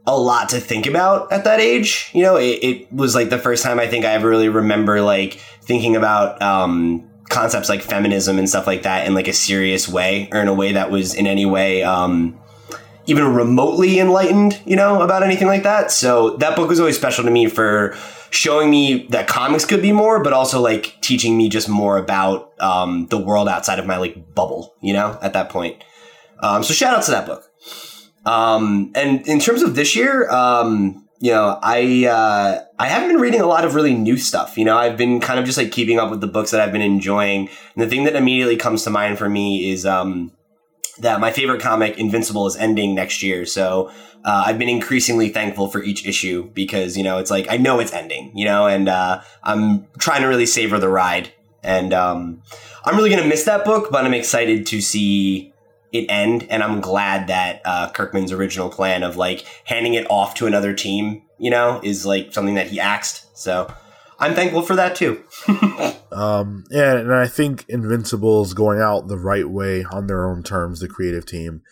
a lot to think about at that age. You know, it, it was like the first time I think I ever really remember like thinking about um, concepts like feminism and stuff like that in like a serious way or in a way that was in any way um, even remotely enlightened, you know, about anything like that. So that book was always special to me for showing me that comics could be more, but also like teaching me just more about um, the world outside of my like bubble, you know, at that point. Um, so shout out to that book. Um, and in terms of this year, um, you know, I uh, I haven't been reading a lot of really new stuff. You know, I've been kind of just like keeping up with the books that I've been enjoying. And the thing that immediately comes to mind for me is um, that my favorite comic, Invincible, is ending next year. So uh, I've been increasingly thankful for each issue because you know it's like I know it's ending. You know, and uh, I'm trying to really savor the ride. And um, I'm really gonna miss that book, but I'm excited to see it end, and I'm glad that uh, Kirkman's original plan of like handing it off to another team, you know, is like something that he axed. So I'm thankful for that too. [LAUGHS] Um, yeah, and I think Invincible's going out the right way on their own terms, the creative team.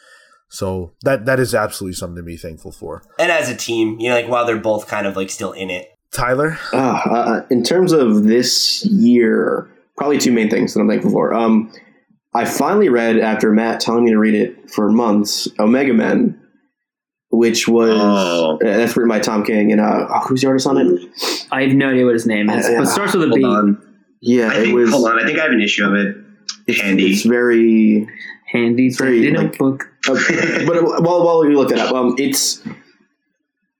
So that that is absolutely something to be thankful for. and as a team, you know, like while they're both kind of like still in it. Tyler, Uh, uh, in terms of this year, probably two main things that I'm thankful for. Um, I finally read after Matt telling me to read it for months, Omega Men, which was Oh. uh, that's written by Tom King and uh, oh, who's the artist on it? I have no idea what his name is, Uh, but it starts with a B. On. Yeah, I it think, was. hold on. I think I have an issue of it. It's, Handy. it's very. Handy, Very, handy like- notebook. Uh, [LAUGHS] but while while you look that up, um, it's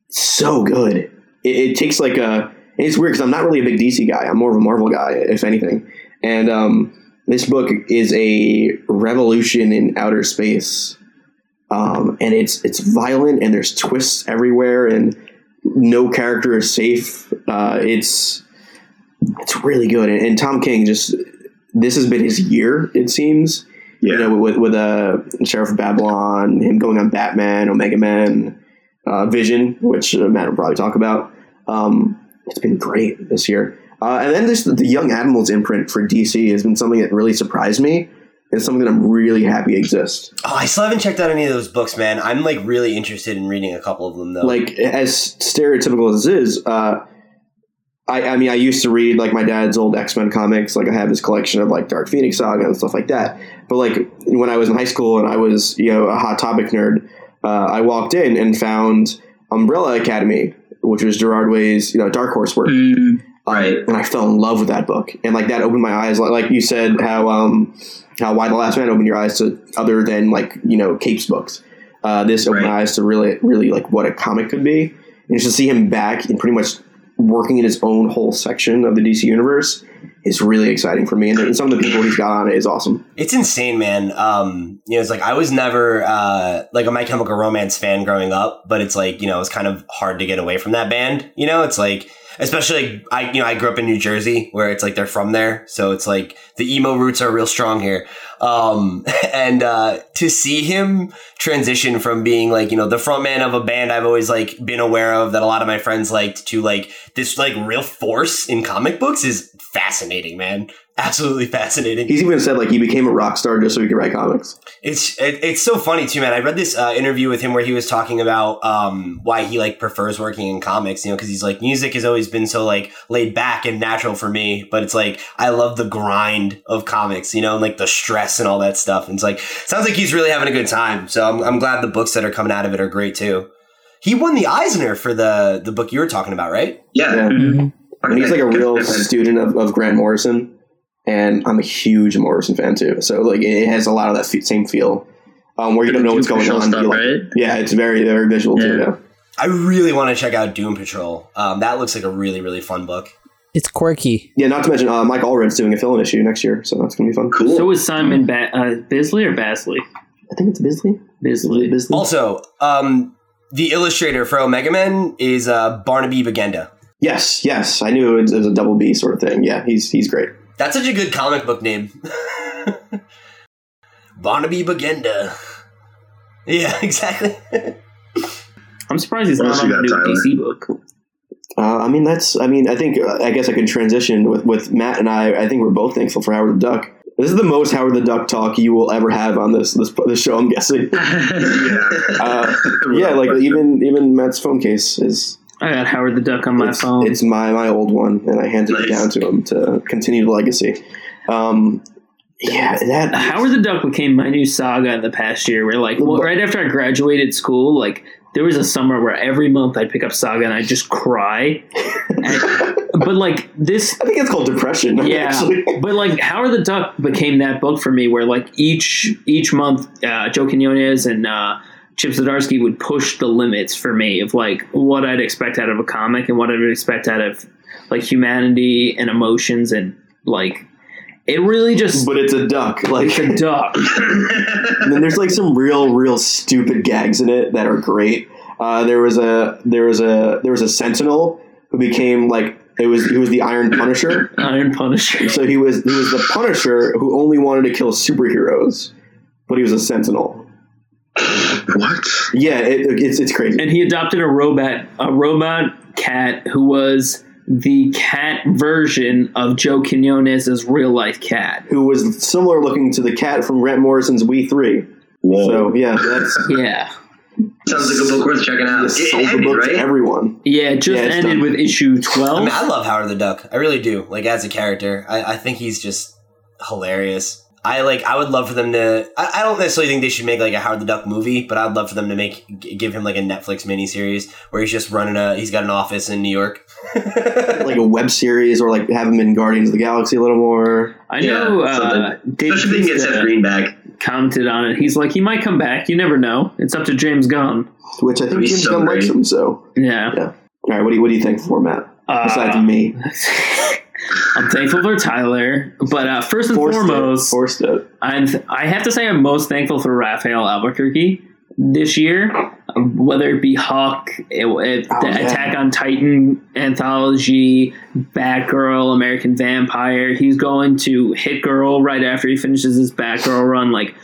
so good. It, it takes like a. It's weird because I'm not really a big DC guy. I'm more of a Marvel guy, if anything. And um, this book is a revolution in outer space, um, and it's it's violent and there's twists everywhere, and no character is safe. Uh, it's it's really good, and, and Tom King just this has been his year. It seems Yeah. you know, with with uh, Sheriff of Babylon, him going on Batman, Omega Man, uh, Vision, which uh, Matt will probably talk about. Um, it's been great this year. Uh, and then this the Young Animals imprint for DC has been something that really surprised me. It's something that I'm really happy exists. Oh, I still haven't checked out any of those books, man. I'm like really interested in reading a couple of them though. Like as stereotypical as it is, uh, I, I mean, I used to read like my dad's old X Men comics. Like I have this collection of like Dark Phoenix Saga and stuff like that. But like when I was in high school and I was you know a hot topic nerd, uh, I walked in and found Umbrella Academy, which was Gerard Way's you know Dark Horse work. Mm, right. and I fell in love with that book. And like that opened my eyes. Like, like you said, how um how Y the Last Man opened your eyes to other than like you know Capes books. Uh, this opened my eyes to really really like what a comic could be, and just to see him back and pretty much working in his own whole section of the DC universe is really exciting for me. And some of the people he's got on it is awesome. It's insane, man. Um, you know, it's like I was never uh, like a My Chemical Romance fan growing up, but it's like you know, it's kind of hard to get away from that band. You know, it's like especially I you know I grew up in New Jersey where it's like they're from there, so it's like the emo roots are real strong here. Um, [LAUGHS] and uh, to see him transition from being like you know the front man of a band I've always like been aware of that a lot of my friends liked to like this like real force in comic books is fascinating, man. Absolutely fascinating. He's even said like he became a rock star just so he could write comics. It's it, it's so funny too, man. I read this uh, interview with him where he was talking about um, why he like prefers working in comics. You know, because he's like music has always been so like laid back and natural for me, but it's like I love the grind of comics. You know, and like the stress and all that stuff. And it's like sounds like he's really having a good time. So I'm I'm glad the books that are coming out of it are great too. He won the Eisner for the the book you were talking about, right? Yeah. Yeah. Mhm. And he's like a real student of, of Grant Morrison, and I'm a huge Morrison fan too. So like it has a lot of that fe- same feel, um, where you don't know what's going on. Stuff, like- right? Yeah, it's very very visual too. Yeah. Yeah. I really want to check out Doom Patrol. Um, that looks like a really really fun book. It's quirky. Yeah, not to mention uh, Mike Allred's doing a fill-in issue next year, so that's gonna be fun. Cool. So is Simon ba- uh, Bisley or Basley? I think it's Bisley. Bisley. Bisley. Also, um, the illustrator for Omega Men is uh, Barnaby Bagenda. Yes, yes, I knew it was, it was a double B sort of thing. Yeah, he's he's great. That's such a good comic book name. [LAUGHS] Barnaby Bagenda. Yeah, [LAUGHS] exactly. I'm surprised he's not on you the new Tyler? DC book. Uh, I mean, that's. I mean, I think. Uh, I guess I could transition with with Matt and I. I think we're both thankful for Howard the Duck. This is the most Howard the Duck talk you will ever have on this this, this show. I'm guessing. [LAUGHS] yeah. Uh, yeah, like even even Matt's phone case is I got Howard the Duck on my it's, phone. it's my my old one, and I handed it down to him to continue the legacy. Um, yeah, that Howard the Duck became my new saga in the past year. Where like well, right after I graduated school, like there was a summer where every month I'd pick up Saga and I'd just cry. [LAUGHS] And- but like this, I think it's called depression. [LAUGHS] yeah. actually. But like Howard the Duck became that book for me, where like each each month, uh, Joe Quinones and uh, Chip Zdarsky would push the limits for me of like what I'd expect out of a comic and what I'd expect out of like humanity and emotions and like it really just but it's a duck. Like it's a [LAUGHS] duck. And then there's like some real, real stupid gags in it that are great. Uh, there was a there was a there was a sentinel who became like it was he was the Iron Punisher. Iron Punisher. So he was he was the Punisher who only wanted to kill superheroes, but he was a sentinel. What? Yeah, it, it's it's crazy. And he adopted a robot a robot cat who was the cat version of Joe Quinones' real life cat. Who was similar looking to the cat from Grant Morrison's We Three. Whoa. So yeah, that's [LAUGHS] Yeah. Sounds like a book worth checking out. just It, sold it the ended, book to everyone. Yeah, it just Yeah, ended done. with issue I 12. mean, I love Howard the Duck. I really do. Like as a character, I, I think he's just hilarious. I like. I would love for them to. I, I don't necessarily think they should make like a Howard the Duck movie, but I'd love for them to make give him like a Netflix miniseries where he's just running a. He's got an office in New York. [LAUGHS] Like a web series or like have him in Guardians of the Galaxy a little more. I know Yeah, uh. Dave Especially if they can get Seth Green back. commented on it. He's like, he might come back. You never know. It's up to James Gunn. Which I think That'd be James so Gunn likes him. So Yeah. Yeah. all right, what do you what do you think for Matt? Besides Uh, me, [LAUGHS] [LAUGHS] I'm thankful for Tyler, but uh, first and forced foremost, it. Forced it. I'm th- I have to say I'm most thankful for Rafael Albuquerque this year, um, whether it be Huck, it, it- Oh, the yeah. Attack on Titan anthology, Batgirl, American Vampire. He's going to Hit Girl right after he finishes his Batgirl run. Like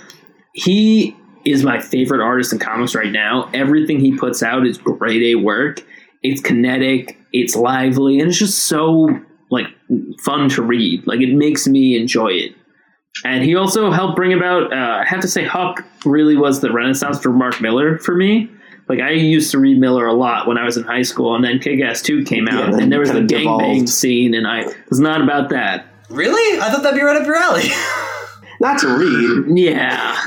he is my favorite artist in comics right now. Everything he puts out is grade A work. It's kinetic, it's lively, and it's just so fun to read. Like it makes me enjoy it. And he also helped bring about. Uh, I have to say, Huck really was the renaissance for Mark Millar for me. Like I used to read Millar a lot when I was in high school, and then Kick-Ass Two came out, then and there was the kinda gangbang scene, and I was not about that. really? I thought that'd be right up your alley. [LAUGHS] Not to read. Yeah, [LAUGHS]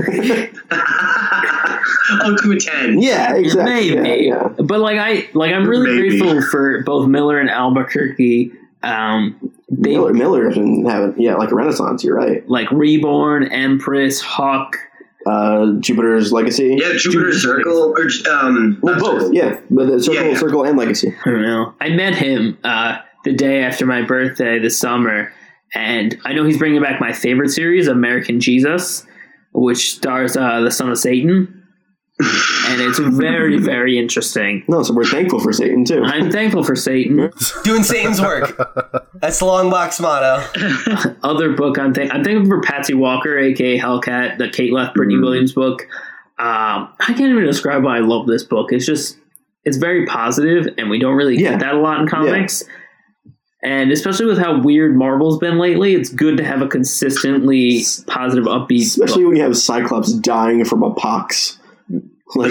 oh, to a 10. Yeah, exactly. maybe. Yeah, yeah. But like I, like I'm really Maybe. grateful for both Millar and Albuquerque. Um, they Millar, Millar's been having yeah like a renaissance. You're right. like Reborn, Empress, Huck. Uh, Jupiter's Legacy. Yeah, Jupiter Circle. Or, um, Well, both. Circle. Yeah, but the circle, Yeah, yeah. circle, and Legacy. I don't know. I met him uh, the day after my birthday this summer, and I know he's bringing back my favorite series, American Jesus, which stars uh, the son of Satan, and it's very, very interesting. No, so we're thankful for Satan too. I'm thankful for Satan. [LAUGHS] Doing Satan's work. That's the long box motto. [LAUGHS] Other book I'm thank I'm thankful for Patsy Walker, aka Hellcat, the Kate Leth Brittney Williams book. Um, I can't even describe why I love this book. It's just it's very positive, and we don't really Yeah. get that a lot in comics. And especially with how weird Marvel's been lately, it's good to have a consistently positive, upbeat. Especially book. when you have Cyclops dying from a pox. [LAUGHS]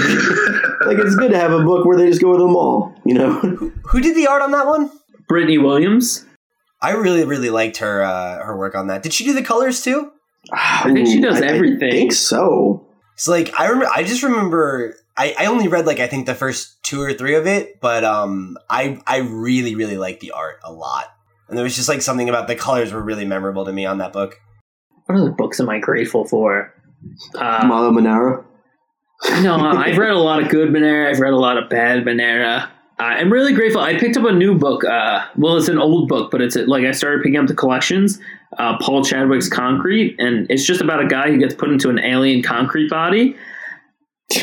Like, like it's good to have a book where they just go to the mall, you know? [LAUGHS] Who did the art on that one? Brittney Williams. I really, really liked her uh, her work on that. Did she do the colors too? I think she does I- I everything. think so. It's like I remember. I just remember. I, I only read like I think the first two or three of it, but um, I I really really liked the art a lot, and there was just like something about the colors were really memorable to me on that book. What other books am I grateful for? Uh, Milo Manara. No, I've read a lot of good Manara. I've read a lot of bad Manara. Uh, I'm really grateful. I picked up a new book. Uh, well, it's an old book, but it's like I started picking up the collections. Uh, Paul Chadwick's Concrete, and it's just about a guy who gets put into an alien concrete body,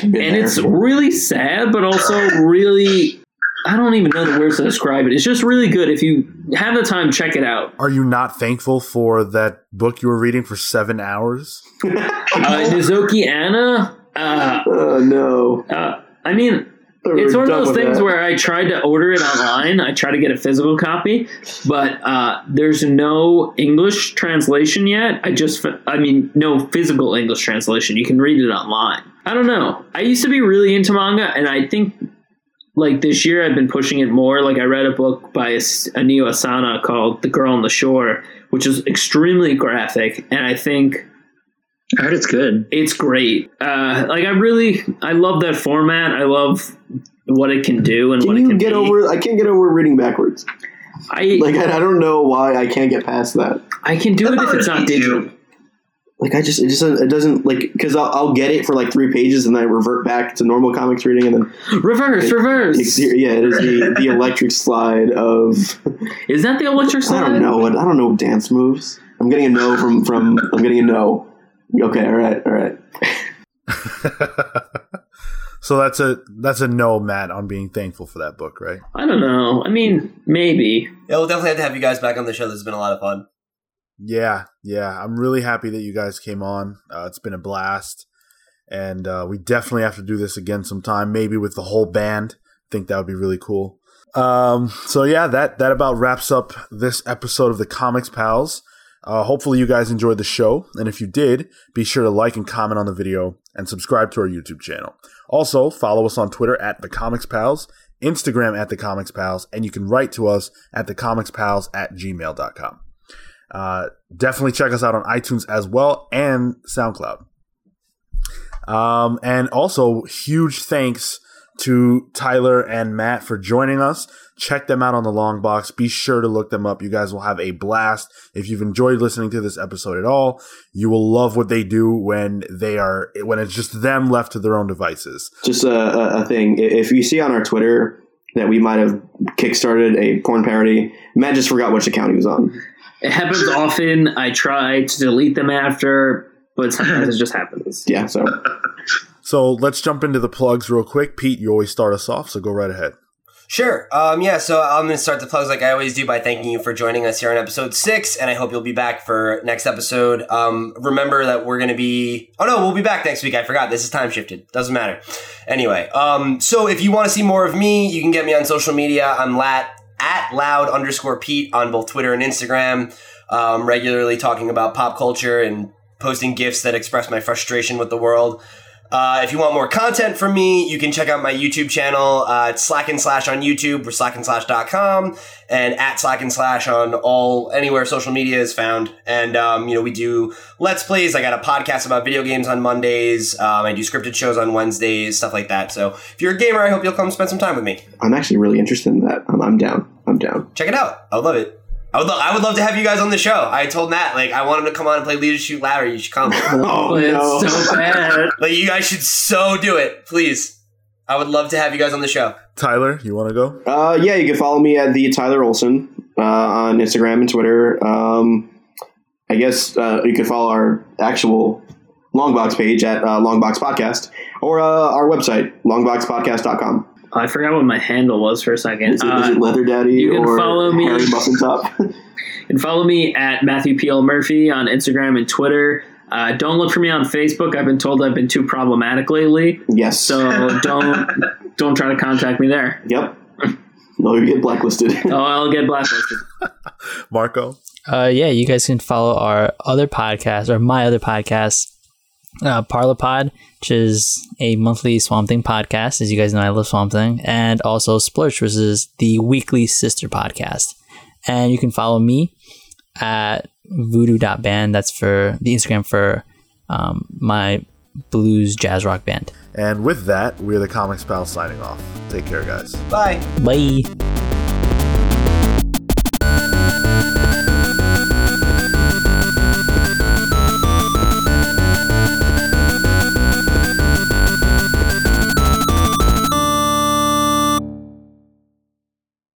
Been and there. it's really sad, but also really. I don't even know the words to describe it. It's just really good. If you have the time, check it out. Are you not thankful for that book you were reading for seven hours? [LAUGHS] Uh, Nozoki Ana. Uh, [LAUGHS] oh no. uh, I mean, it's one of those things that. where I tried to order it online. I tried to get a physical copy, but uh, there's no English translation yet. I just, I mean, no physical English translation. You can read it online. I don't know. I used to be really into manga, and I think like this year I've been pushing it more. Like I read a book by Inio Asano called "The Girl on the Shore," which is extremely graphic, and I think I heard it's good. it's great. Uh, like I really, I love that format. I love what it can do and what Can it can get be. over? I can't get over reading backwards. I Like I, I don't know why I can't get past that. I can do it if it's [LAUGHS] not Me too. digital. Like I just it just it doesn't like because I'll, I'll get it for like three pages and then I revert back to normal comics reading and then Reverse, it's, reverse. yeah it is the, the electric slide of Is that the electric slide I don't know I don't know dance moves. I'm getting a no from from I'm getting a no. Okay, all right, all right. [LAUGHS] so that's a that's a no, Matt, on being thankful for that book, right? I don't know. I mean, maybe. Yeah, we'll definitely have to have you guys back on the show. This has been a lot of fun. Yeah, yeah. I'm really happy that you guys came on. Uh, it's been a blast, and uh, we definitely have to do this again sometime. Maybe with the whole band. I think that would be really cool. Um, so yeah, that that about wraps up this episode of the Comics Pals. Uh, hopefully you guys enjoyed the show, and if you did, be sure to like and comment on the video and subscribe to our YouTube channel. Also, follow us on Twitter at the Comics Pals, Instagram at the Comics Pals, and you can write to us at the Comics Pals at gmail.com. Uh, definitely check us out on iTunes as well and SoundCloud. Um, and also, huge thanks to Tyler and Matt for joining us. Check them out on the long box. Be sure to look them up. You guys will have a blast. If you've enjoyed listening to this episode at all, you will love what they do when they are when it's just them left to their own devices. Just a, a, a thing. If you see on our Twitter that we might have kickstarted a porn parody, Matt just forgot which account he was on. It happens often. I try to delete them after, but sometimes it just happens. Yeah, so [LAUGHS] So let's jump into the plugs real quick. Pete, you always start us off, so go right ahead. Sure. Um, yeah, so I'm going to start the plugs like I always do by thanking you for joining us here on episode six, and I hope you'll be back for next episode. Um, remember that we're going to be. Oh, no, we'll be back next week. I forgot. This is time shifted. Doesn't matter. Anyway, um, so if you want to see more of me, you can get me on social media. I'm lat at loud underscore Pete on both Twitter and Instagram, um, regularly talking about pop culture and posting gifs that express my frustration with the world. Uh, if you want more content from me, you can check out my YouTube channel. Uh, it's Slack and Slash on YouTube or slackandslash.com and at Slack and Slash on all anywhere social media is found. And, um, you know, we do Let's Plays. I got a podcast about video games on Mondays. Um, I do scripted shows on Wednesdays, stuff like that. So if you're a gamer, I hope you'll come spend some time with me. I'm actually really interested in that. I'm, I'm down. I'm down. Check it out. I love it. I would, lo- I would love to have you guys on the show. I told Matt, like, I want him to come on and play Leader Shoot Louder. You should come. [LAUGHS] Oh But no! it's so [LAUGHS] bad. like, you guys should so do it. Please. I would love to have you guys on the show. Tyler, you want to go? Uh, yeah, you can follow me at the Tyler Olson uh, on Instagram and Twitter. Um, I guess uh, you can follow our actual Longbox page at uh, Longbox Podcast or uh, our website longboxpodcast.com. I forgot what my handle was for a second. Is it, is Uh, it Leather Daddy you can or follow me- Harry Muffin Top? And follow me at Matthew P.L. Murphy on Instagram and Twitter. Uh, don't look for me on Facebook. I've been told I've been too problematic lately, yes. so [LAUGHS] don't don't try to contact me there. Yep. No, you get blacklisted. [LAUGHS] Oh, I'll get blacklisted. Marco. Uh, yeah, you guys can follow our other podcast or my other podcast, uh, Parlapod, which is a monthly Swamp Thing podcast. As you guys know, I love Swamp Thing, and also Splurge, which is the weekly sister podcast. And you can follow me at voodoo.band. That's for the Instagram for um, my blues jazz rock band. And with that, we're the Comics Pals signing off. Take care, guys. Bye. Bye.